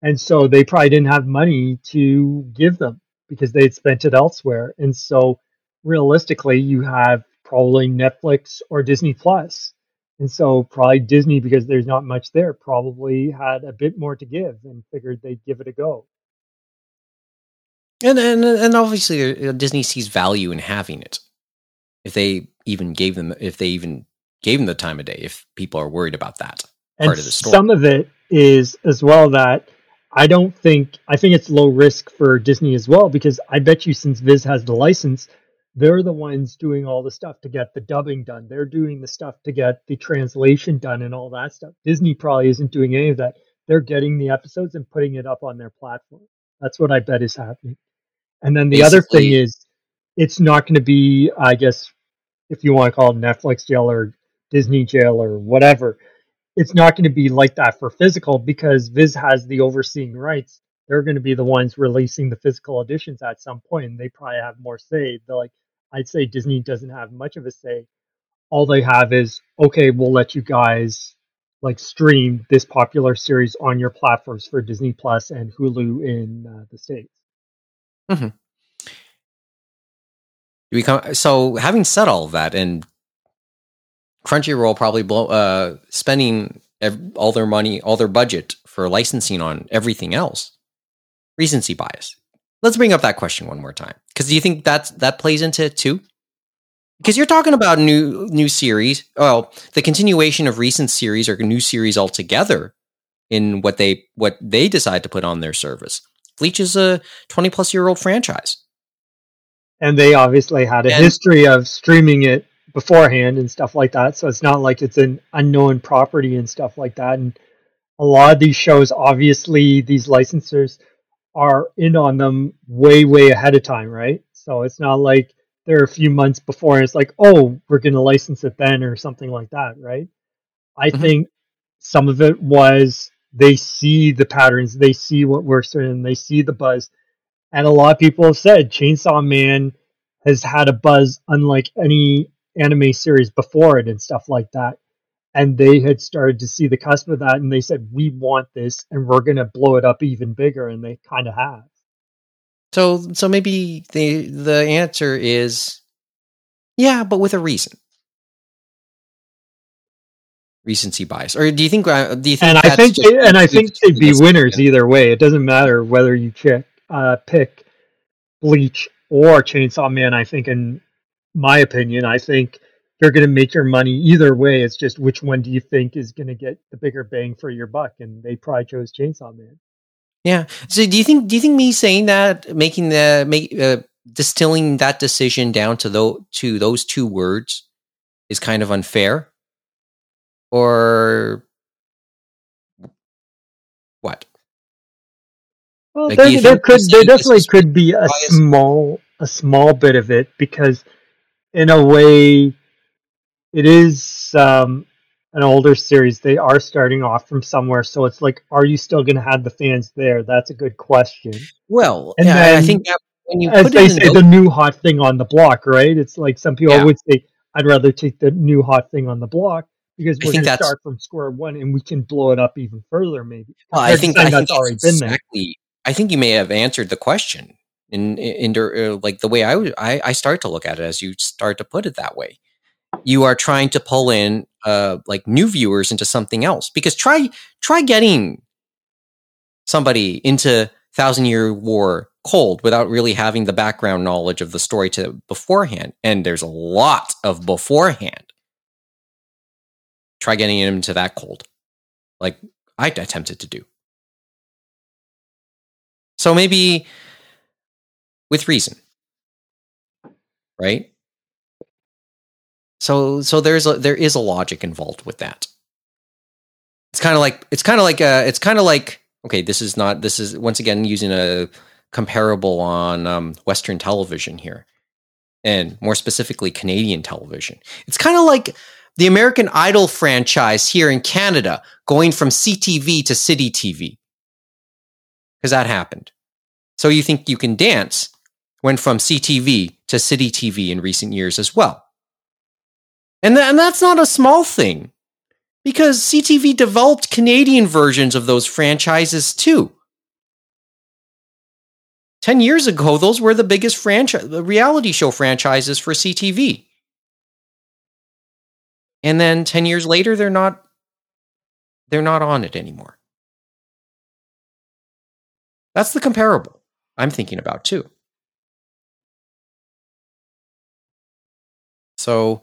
And so they probably didn't have money to give them because they'd spent it elsewhere. And so realistically, you have probably Netflix or Disney Plus. And so probably Disney, because there's not much there, probably had a bit more to give and figured they'd give it a go. And and and obviously uh, Disney sees value in having it. If they even gave them, if they even gave them the time of day, if people are worried about that And part of the story. some of it is as well that I don't think I think it's low risk for Disney as well because I bet you since Viz has the license, they're the ones doing all the stuff to get the dubbing done. They're doing the stuff to get the translation done and all that stuff. Disney probably isn't doing any of that. They're getting the episodes and putting it up on their platform. That's what I bet is happening. And then the other thing is it's not going to be, I guess, if you want to call it Netflix jail or Disney jail or whatever, it's not going to be like that for physical because Viz has the overseeing rights they're going to be the ones releasing the physical editions at some point, and they probably have more say. They're like, I'd say Disney doesn't have much of a say. All they have is, okay, we'll let you guys like stream this popular series on your platforms for Disney Plus and Hulu in uh, the states. Mm-hmm. We come, so having said all of that, and Crunchyroll probably blow, uh, spending ev- all their money, all their budget for licensing on everything else. Recency bias. Let's bring up that question one more time, because do you think that that plays into it too? Because you're talking about new new series, well, the continuation of recent series or new series altogether in what they what they decide to put on their service. Bleach is a 20 plus year old franchise. And they obviously had a And- history of streaming it beforehand and stuff like that. So it's not like it's an unknown property and stuff like that. And a lot of these shows, obviously, these licensors are in on them way, way ahead of time, right? So it's not like they're a few months before and it's like, oh, we're going to license it then or something like that, right? I Mhm. think some of it was they see the patterns, they see what works for them, they see the buzz. And a lot of people have said Chainsaw Man has had a buzz unlike any anime series before it and stuff like that. And they had started to see the cusp of that and they said, we want this and we're going to blow it up even bigger. And they kind of have. So so maybe the the answer is yeah, but with a reason. Recency bias, or do you think? Uh, do you think? and I think just- and I think they'd be winners either way. It doesn't matter whether you check, uh, pick Bleach or Chainsaw Man. I think, in my opinion, I think you're going to make your money either way. It's just which one do you think is going to get the bigger bang for your buck? And they probably chose Chainsaw Man. Yeah. So do you think? Do you think me saying that, making the make uh, distilling that decision down to those to those two words is kind of unfair, or Well, Like, there, there could there definitely could be a bias? small a small bit of it because in a way it is um, an older series. They are starting off from somewhere, so it's like, are you still going to have the fans there? That's a good question. Well, And yeah, I think that when you As put they say, those- the new hot thing on the block, right? It's like some people Yeah. would say, I'd rather take the new hot thing on the block because we're going to start from square one and we can blow it up even further, maybe. Well, I think I think that's already been there. I think you may have answered the question in in, in uh, like the way I, I I start to look at it as you start to put it that way. You are trying to pull in uh like new viewers into something else because try try getting somebody into Thousand Year War cold without really having the background knowledge of the story to beforehand, and there's a lot of beforehand. Try getting him into that cold, like I attempted to do. So maybe with reason. Right? So so there's a there is a logic involved with that. It's kind of like it's kind of like uh it's kind of like okay, this is not this is once again using a comparable on um, western television here. And more specifically Canadian television. It's kind of like the American Idol franchise here in Canada going from CTV to Citytv. Cuz that happened. So you think you can dance went from CTV to Citytv in recent years as well. And, th- and that's not a small thing because CTV developed Canadian versions of those franchises too. 10 years ago, those were the biggest franchise, reality show franchises for CTV. And then 10 years later, they're not, they're not on it anymore. That's the comparable I'm thinking about too. So,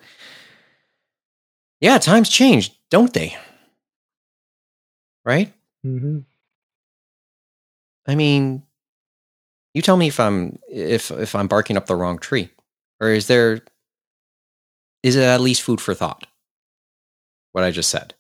yeah, times change, don't they? Right? hmm I mean, you tell me if I'm if if I'm barking up the wrong tree, or is there is it at least food for thought? What I just said.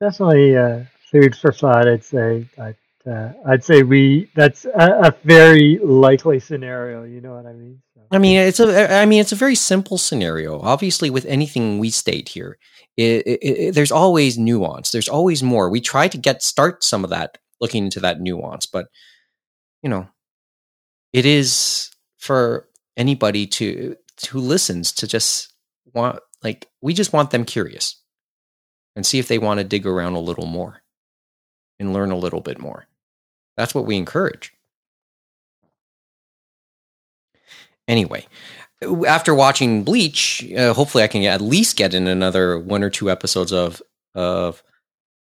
Definitely uh, food for thought. I'd say. I'd, uh, I'd say we. That's a, a very likely scenario. You know what I mean? So. I mean, it's a I mean, it's a very simple scenario. Obviously, with anything we state here, it, it, it, there's always nuance. There's always more. We try to get start some of that, looking into that nuance, but you know, it is for anybody to who listens to just want like we just want them curious and see if they want to dig around a little more and learn a little bit more. That's what we encourage. Anyway, after watching Bleach, uh, hopefully I can at least get in another one or two episodes of of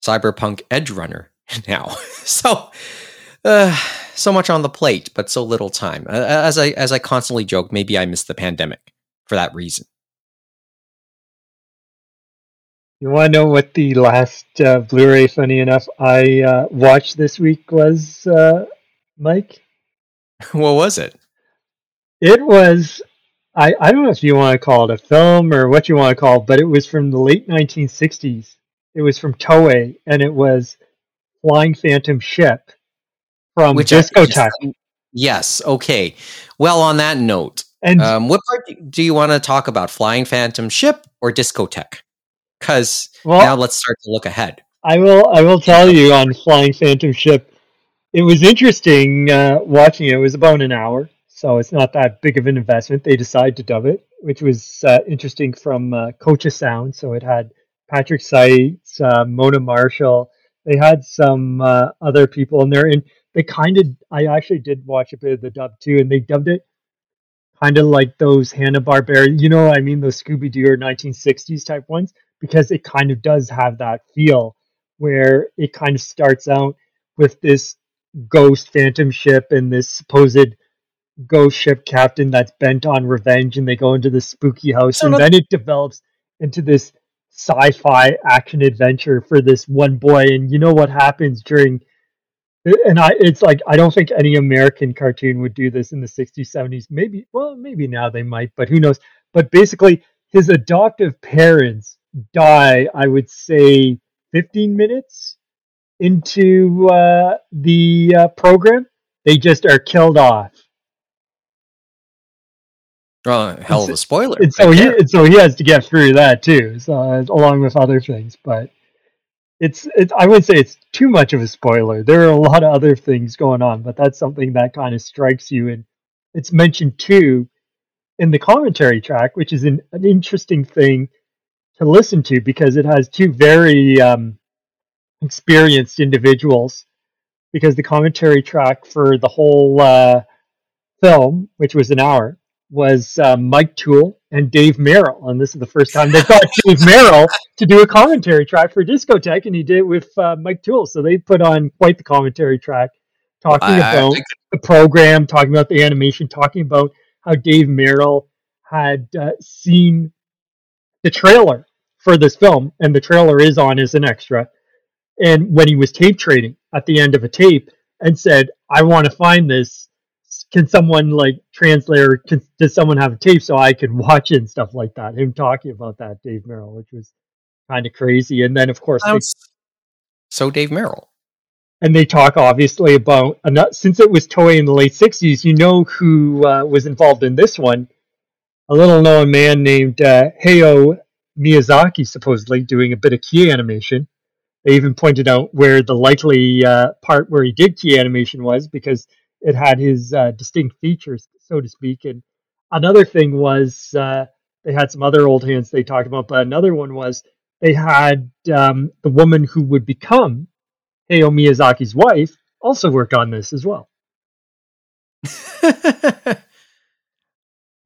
Cyberpunk Edgerunner now. so, uh, so much on the plate, but so little time. As I as I constantly joke, maybe I missed the pandemic for that reason. You want to know what the last uh, Blu-ray, funny enough, I uh, watched this week was, uh, Mike? what was it? It was, I, I don't know if you want to call it a film or what you want to call it, but it was from the late 1960s. It was from Toei, and it was Flying Phantom Ship from Which Discotek. Yes. Okay. Well, on that note, And um, what part do you want to talk about? Flying Phantom Ship or Discotek? Because well, now let's start to look ahead. I will. I will tell you on Flying Phantom Ship. It was interesting uh, watching it. It was about an hour, so it's not that big of an investment. They decided to dub it, which was uh, interesting from uh, Sound. So it had Patrick Seitz, uh, Mona Marshall. They had some uh, other people in there, and they kind of. I actually did watch a bit of the dub too, and they dubbed it kind of like those Hanna Barbera. You know what I mean? Those Scooby Doo or 1960s type ones because it kind of does have that feel where it kind of starts out with this ghost phantom ship and this supposed ghost ship captain that's bent on revenge and they go into this spooky house and then it develops into this sci-fi action adventure for this one boy. And you know what happens during and I it's like I don't think any American cartoon would do this in the 60s 70s maybe well maybe now they might but who knows? But basically his adoptive parents die I would say 15 minutes into uh, the uh, program. They just are killed off. Oh, hell of a spoiler. and so he and so he has to get through that too so uh, along with other things but it's it's I wouldn't say it's too much of a spoiler. There are a lot of other things going on but that's something that kind of strikes you and it's mentioned too in the commentary track which is an, an interesting thing to listen to because it has two very um, experienced individuals because the commentary track for the whole uh, film which was an hour was uh, Mike Toole and Dave Merrill, and this is the first time they got Dave Merrill to do a commentary track for Discotek, and he did it with uh, Mike Toole. So they put on quite the commentary track, talking I- I about think- the program, talking about the animation, talking about how Dave Merrill had uh, seen the trailer for this film, and the trailer is on as an extra. And when he was tape trading at the end of a tape, and said, "I want to find this." can someone like translate or can, does someone have a tape so I can watch it and stuff like that? Him talking about that, Dave Merrill, which was kind of crazy. And then of course, they, so Dave Merrill. and they talk obviously about since it was Toei in the late '60s. You know who uh, was involved in this one? A little known man named uh, Hayao Miyazaki, supposedly doing a bit of key animation. They even pointed out where the likely uh, part where he did key animation was because it had his uh, distinct features, so to speak. And another thing was uh, they had some other old hands they talked about, but another one was they had um, the woman who would become Hayao Miyazaki's wife also worked on this as well.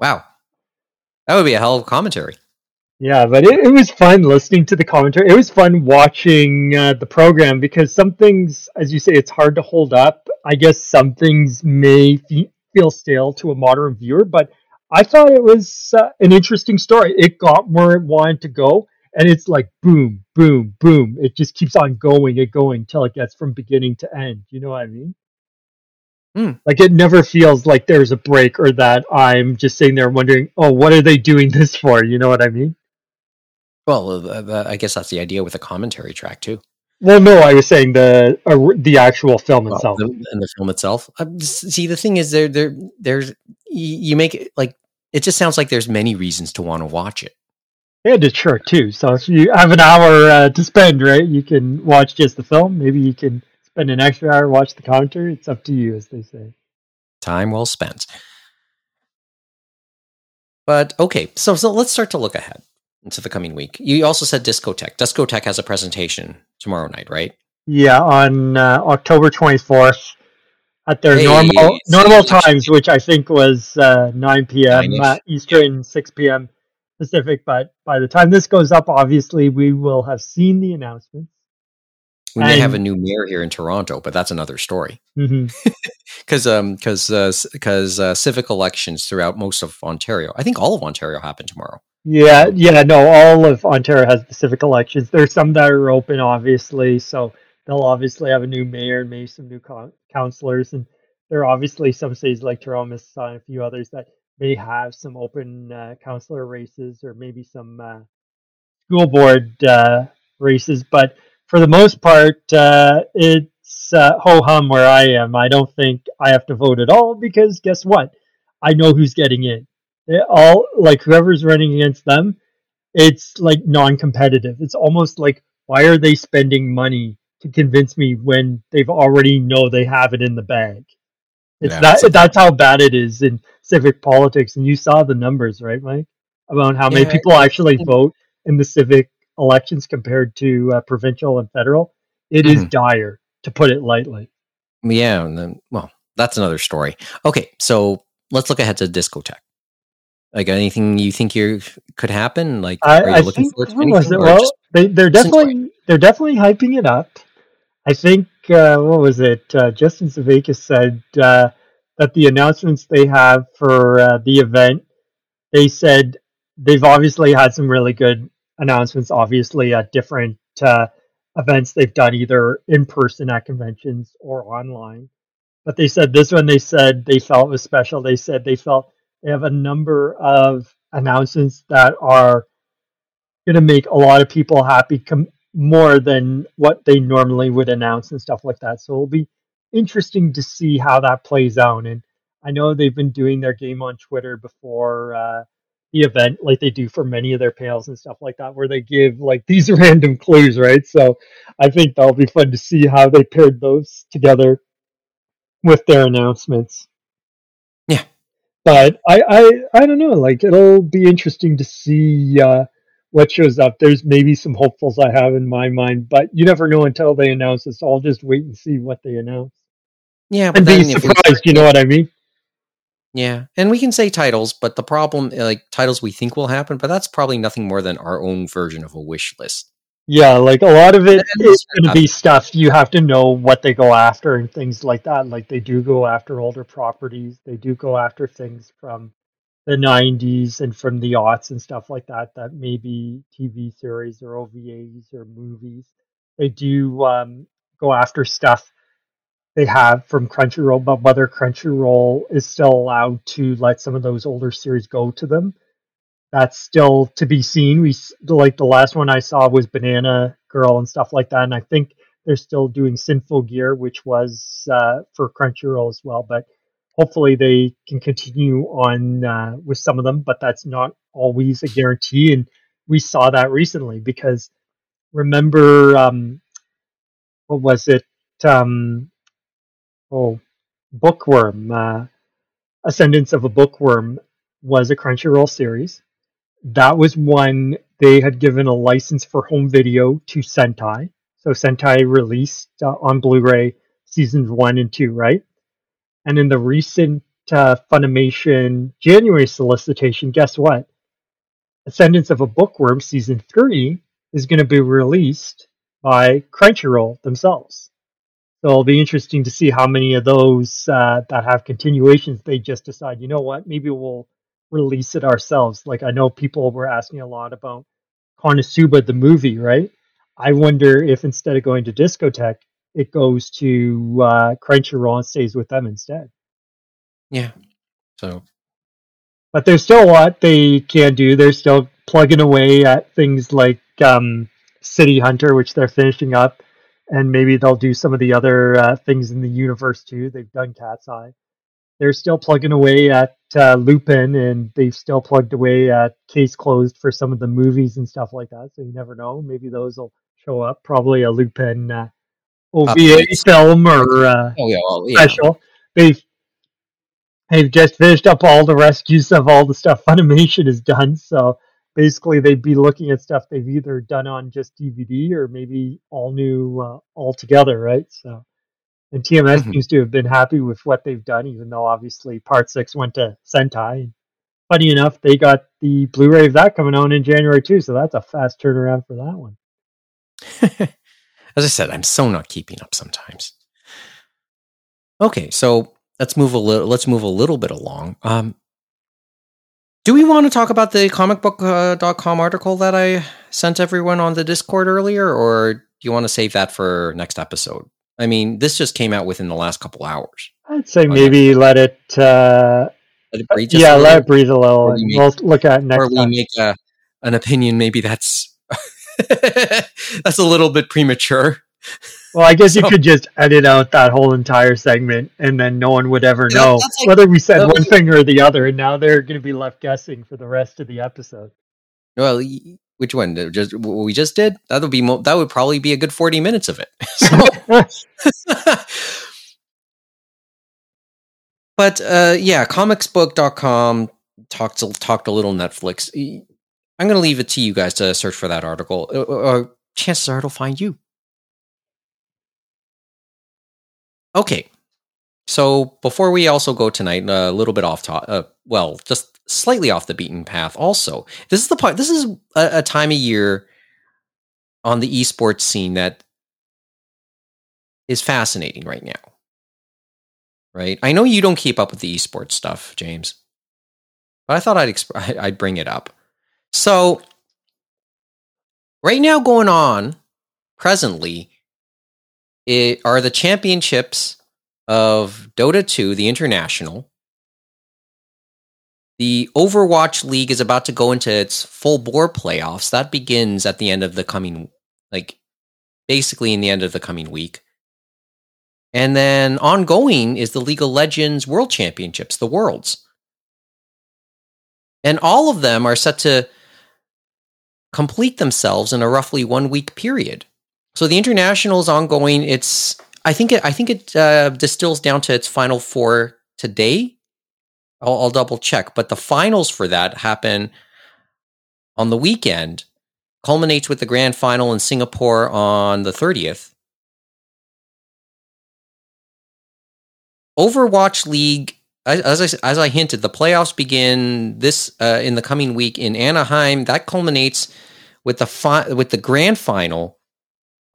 wow. That would be a hell of a commentary. Yeah, but it, it was fun listening to the commentary. It was fun watching uh, the program because some things, as you say, it's hard to hold up. I guess some things may fe- feel stale to a modern viewer, but I thought it was uh, an interesting story. It got where it wanted to go, and it's like boom, boom, boom. It just keeps on going and going till it gets from beginning to end. You know what I mean? Hmm. Like it never feels like there's a break or that I'm just sitting there wondering, oh, what are they doing this for? You know what I mean? Well, uh, I guess that's the idea with a commentary track too. Well, no, I was saying the uh, the actual film Well, itself. the, in the film itself. Uh, see, the thing is, there, there, there's you make it like it just sounds like there's many reasons to want to watch it. They had it short too, so if you have an hour uh, to spend, right, you can watch just the film. Maybe you can spend an extra hour watch the commentary. It's up to you, as they say. Time well spent. But okay, so so let's start to look ahead into the coming week. You also said Discotek. Discotek has a presentation tomorrow night, right? Yeah, on uh, October 24th at their Hey, normal normal times, which I think was uh, 9 p.m. Uh, Eastern, 6 p.m. Pacific. But by the time this goes up, obviously we will have seen the announcements. We may have a new mayor here in Toronto, but that's another story. Because um because because uh, civic elections throughout most of Ontario, I think all of Ontario happen tomorrow. Yeah, yeah, no, all of Ontario has the civic elections. There's some that are open, obviously, so they'll obviously have a new mayor and maybe some new coun councillors. And there are obviously some cities like Toronto, Mississauga, and a few others that may have some open uh, councillor races or maybe some uh, school board uh, races. But for the most part, uh, it's uh, ho hum where I am. I don't think I have to vote at all because guess what? I know who's getting in. They all like whoever's running against them, it's like non-competitive. It's almost like why are they spending money to convince me when they've already know they have it in the bag? It's Yeah, that so- that's how bad it is in civic politics, and you saw the numbers, right, Mike? About how many Yeah, people actually vote in the civic elections compared to uh, provincial and federal. It is Mhm. dire, to put it lightly. Yeah, and then well, that's another story. Okay, so let's look ahead to Discotek. Like anything you think you could happen? Like, I, are you I looking think forward to what was it? Well, they enjoy definitely they're definitely hyping it up. I think uh, what was it? Uh, Justin Sevakis said uh, that the announcements they have for uh, the event, they said they've obviously had some really good announcements. Obviously, at different uh, events they've done, either in person at conventions or online. But they said this one, they said they felt was special. They said they felt they have a number of announcements that are going to make a lot of people happy com- more than what they normally would announce and stuff like that. So it'll be interesting to see how that plays out. And I know they've been doing their game on Twitter before uh, the event, like they do for many of their panels and stuff like that, where they give like these random clues, right? So I think that'll be fun to see how they paired those together with their announcements. But I, I, I don't know. Like it'll be interesting to see uh, what shows up. There's maybe some hopefuls I have in my mind, but you never know until they announce it. So I'll just wait and see what they announce yeah, but and be surprised. You know what I mean? Yeah, and we can say titles, but the problem, like titles we think will happen, but that's probably nothing more than our own version of a wish list. Yeah, like a lot of it is going to be stuff you have to know what they go after and things like that. Like they do go after older properties. They do go after things from the 90s and from the aughts and stuff like that that may be TV series or OVAs or movies. They do um, go after stuff they have from Crunchyroll, but whether Crunchyroll is still allowed to let some of those older series go to them that's still to be seen. We like the last one I saw was Banana Girl and stuff like that, and I think they're still doing Symphogear, which was uh, for Crunchyroll as well. But hopefully they can continue on uh, with some of them, but that's not always a guarantee. And we saw that recently because remember um, what was it? Um, oh, Bookworm, uh, Ascendance of a Bookworm was a Crunchyroll series that was one they had given a license for home video to Sentai. So Sentai released uh, on Blu-ray seasons one and two, right? And in the recent uh, Funimation January solicitation, guess what? Ascendance of a Bookworm season three is going to be released by Crunchyroll themselves. So it'll be interesting to see how many of those uh, that have continuations they just decide, you know what, maybe we'll release it ourselves. Like I know people were asking a lot about Konosuba the movie, right? I wonder if instead of going to Discotek, it goes to uh, Crunchyroll and stays with them instead. Yeah. So But there's still a lot they can do. They're still plugging away at things like um, City Hunter, which they're finishing up, and maybe they'll do some of the other uh, things in the universe too. They've done Cat's Eye. They're still plugging away at uh, Lupin, and they've still plugged away at Case Closed for some of the movies and stuff like that. So you never know. Maybe those will show up. Probably a Lupin uh, OVA film or uh, oh yeah, well, yeah. special. They've they've just finished up all the rescues of all the stuff Funimation has done. So basically, they'd be looking at stuff they've either done on just DVD or maybe all new uh, altogether, right? So, and TMS Mhm. seems to have been happy with what they've done, even though obviously Part Six went to Sentai. Funny enough, they got the Blu-ray of that coming out in January too, so that's a fast turnaround for that one. As I said, I'm so not keeping up sometimes. Okay, so let's move a little. Let's move a little bit along. Um, do we want to talk about the comicbook.com article that I sent everyone on the Discord earlier, or do you want to save that for next episode? I mean, this just came out within the last couple hours. I'd say yeah. maybe let it. Uh, Let it breathe yeah, let it breathe a little, and we we'll look at it next or we time. make a, an opinion. Maybe that's that's a little bit premature. Well, I guess you So- could just edit out that whole entire segment, and then no one would ever know like- whether we said one thing or the other, and now they're going to be left guessing for the rest of the episode. Well, which one? Just what we just did? That would be mo- that would probably be a good forty minutes of it. So, but uh, yeah, comicsbook.com talked talked a little Netflix. i'm going to leave it to you guys to search for that article. Uh, uh, chances are it'll find you. Okay. So before we also go tonight, a little bit off top, uh, well, just slightly off the beaten path. Also, this is the part. This is a, a time of year on the esports scene that is fascinating right now. Right? I know you don't keep up with the esports stuff, James, but I thought I'd exp- I'd bring it up. So, right now, going on presently, it are the championships of Dota 2, the international. The Overwatch League is about to go into its full bore playoffs. That begins at the end of the coming, like, basically in the end of the coming week. And then ongoing is the League of Legends World Championships, the Worlds. And all of them are set to complete themselves in a roughly one week period. So the international is ongoing. It's I think it I think it uh, distills down to its final four today. I'll, I'll double check, but the finals for that happen on the weekend. Culminates with the grand final in Singapore on the thirtieth. Overwatch League, as as I, as I hinted, the playoffs begin this uh, in the coming week in Anaheim. That culminates with the fi- with the grand final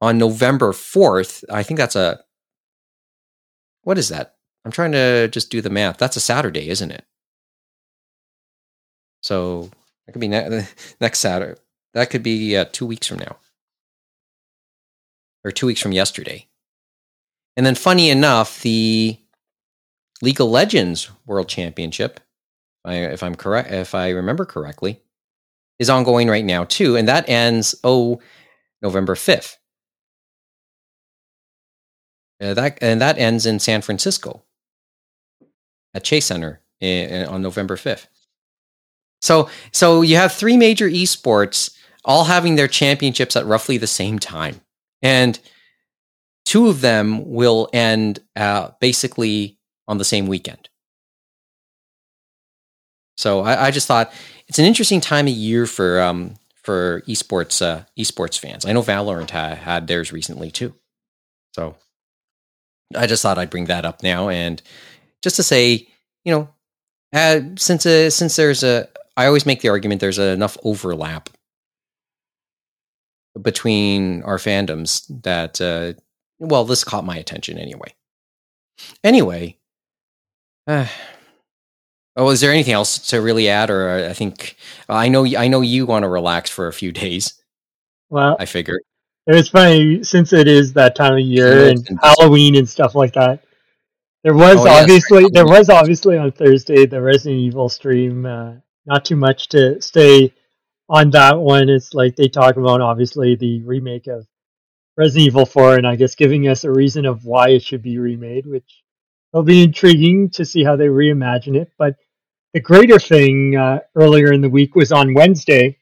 on November fourth. I think that's a what is that? I'm trying to just do the math. That's a Saturday, isn't it? So that could be ne- next Saturday. That could be uh, two weeks from now, or two weeks from yesterday. And then, funny enough, the League of Legends World Championship, if I'm correct, if I remember correctly, is ongoing right now too, and that ends oh November fifth. Uh, that and that ends in San Francisco at Chase Center in, on November fifth. So so you have three major esports all having their championships at roughly the same time, and two of them will end uh, basically on the same weekend. So I, I just thought it's an interesting time of year for um, for esports uh, esports fans. I know Valorant ha- had theirs recently too. So I just thought I'd bring that up now, and just to say, you know, uh, since uh, since there's a, I always make the argument there's enough overlap between our fandoms that, uh, well, this caught my attention anyway. Anyway, uh, oh, is there anything else to really add, or I think I know I know you want to relax for a few days. Well, I figure. it's funny since it is that time of year and Halloween and stuff like that. There was Oh, yes, obviously right. there was obviously on Thursday the Resident Evil stream. Uh, not too much to stay on that one. It's like they talk about obviously the remake of Resident Evil 4 and I guess giving us a reason of why it should be remade, which will be intriguing to see how they reimagine it. But the greater thing uh, earlier in the week was on Wednesday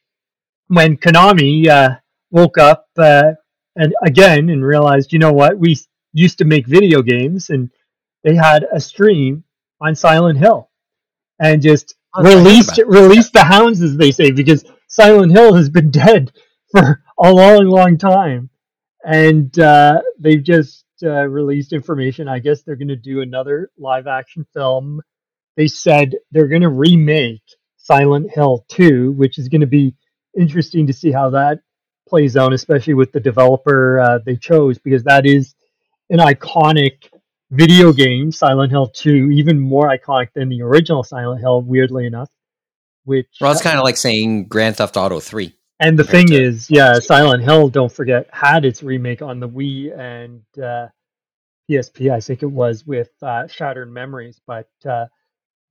when Konami uh, woke up uh, and again and realized, you know what, we used to make video games and they had a stream on Silent Hill, and just Oh, released released the hounds, as they say, because Silent Hill has been dead for a long, long time, and uh, they've just uh, released information. I guess they're going to do another live action film. They said they're going to remake Silent Hill 2, which is going to be interesting to see how that plays out, especially with the developer uh, they chose, because that is an iconic video game, Silent Hill 2, even more iconic than the original Silent Hill, weirdly enough. Which Well, it's kind of like saying Grand Theft Auto 3. and the thing to is, yeah, Silent Hill, don't forget, had its remake on the Wii and uh, PSP, I think it was, with uh, Shattered Memories. But uh,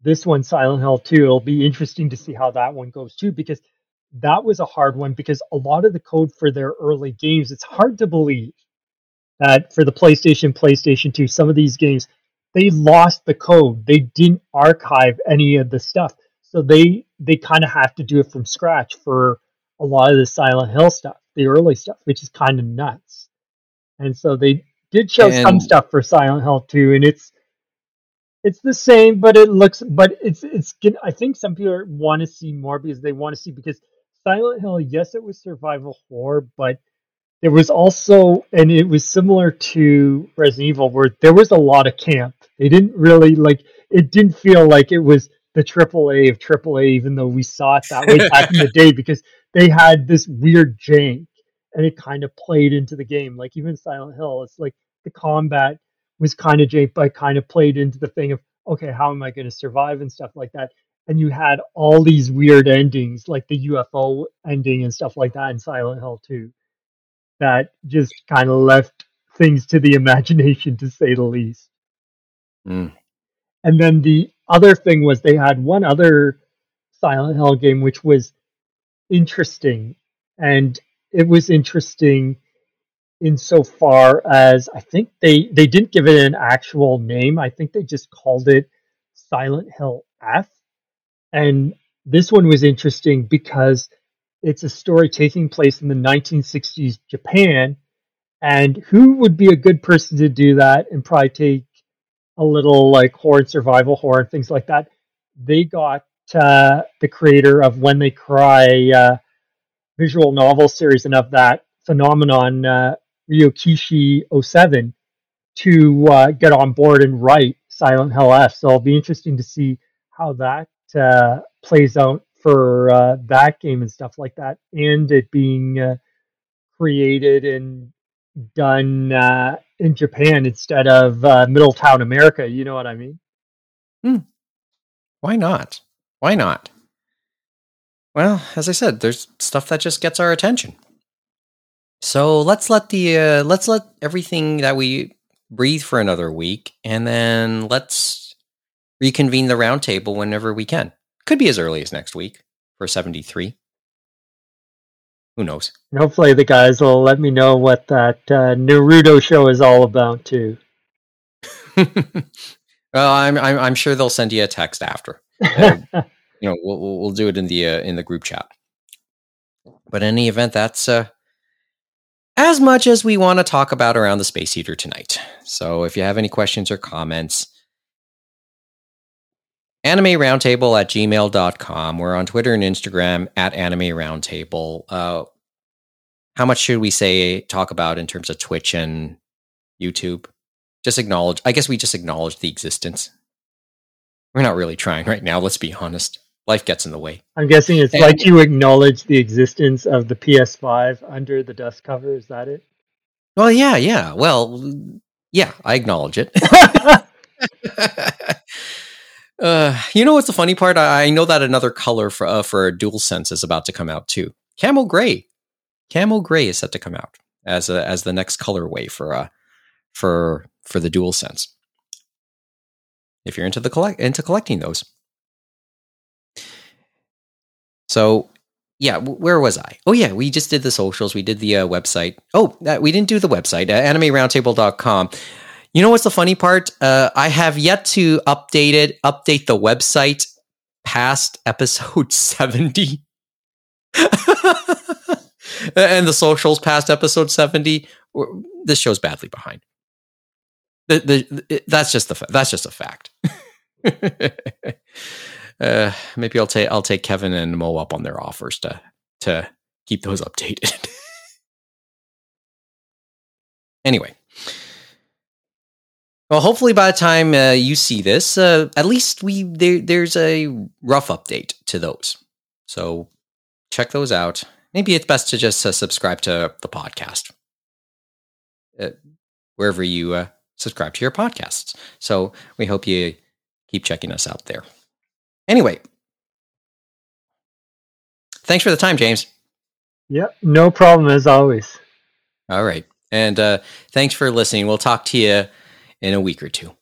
this one, Silent Hill 2, it'll be interesting to see how that one goes too, because that was a hard one because a lot of the code for their early games, it's hard to believe that for the PlayStation, PlayStation 2, some of these games, they lost the code. They didn't archive any of the stuff. So they they kind of have to do it from scratch for a lot of the Silent Hill stuff, the early stuff, which is kind of nuts. And so they did show some stuff for Silent Hill 2 and it's it's the same, but it looks but it's it's I think some people want to see more because they want to see because Silent Hill, yes, it was survival horror, but there was also and it was similar to Resident Evil where there was a lot of camp. They didn't really like it didn't feel like it was the triple A of triple A, even though we saw it that way back in the day because they had this weird jank and it kind of played into the game. Like even Silent Hill, it's like the combat was kind of jank, but kind of played into the thing of okay, how am I going to survive and stuff like that. And you had all these weird endings, like the UFO ending and stuff like that in Silent Hill 2, that just kind of left things to the imagination, to say the least. Mm. And then the other thing was they had one other Silent Hill game which was interesting. And it was interesting insofar as I think they they didn't give it an actual name. I think they just called it Silent Hill F. And this one was interesting because it's a story taking place in the 1960s Japan. And who would be a good person to do that and probably take a little like horror survival horror and things like that? They got uh, the creator of When They Cry uh, visual novel series and of that phenomenon, uh, Ryokishi 07, to uh, get on board and write Silent Hill F. So it'll be interesting to see how that uh, plays out for uh, that game and stuff like that, and it being uh, created and done uh, in Japan instead of uh, Middletown, America. You know what I mean? Why not? Why not? Well, as I said, there's stuff that just gets our attention. So let's let the uh, let's let everything that we breathe for another week, and then let's reconvene the roundtable whenever we can. Could be as early as next week for seventy three. Who knows? And hopefully the guys will let me know what that uh, Naruto show is all about too. well, I'm, I'm I'm sure they'll send you a text after. Uh, you know, we'll we'll, we'll do it in the uh, in the group chat. But in any event, that's uh, as much as we want to talk about around the space heater tonight. So if you have any questions or comments, anime roundtable at gmail.com. We're on Twitter and Instagram at anime roundtable. Uh, how much should we say talk about in terms of Twitch and YouTube? Just acknowledge. I guess we just acknowledge the existence. We're not really trying right now. Let's be honest. Life gets in the way. I'm guessing it's And- like you acknowledge the existence of the PS5 under the dust cover. Is that it? Well, yeah, yeah. Well, yeah, I acknowledge it. uh, you know what's the funny part? I, I know that another color for uh, for DualSense is about to come out too. Camel gray, camel gray is set to come out as a, as the next colorway for uh for for the DualSense. If you're into the collect into collecting those, so yeah, where was I? Oh yeah, we just did the socials. We did the uh, website. Oh, uh, we didn't do the website. Uh, AnimeRoundtable.com. You know what's the funny part? Uh, I have yet to update it. Update the website past episode seventy, and the socials past episode seventy. This show's badly behind. The, the, it- that's just the that's just a fact. uh, maybe I'll take I'll take Kevin and Mo up on their offers to to keep those updated. anyway, well, hopefully by the time uh, you see this, uh, at least we there, there's a rough update to those. So check those out. Maybe it's best to just uh, subscribe to the podcast uh, wherever you uh, subscribe to your podcasts. So we hope you keep checking us out there. Anyway, thanks for the time, James. Yep, no problem as always. All right. And uh, thanks for listening. We'll talk to you in a week or two.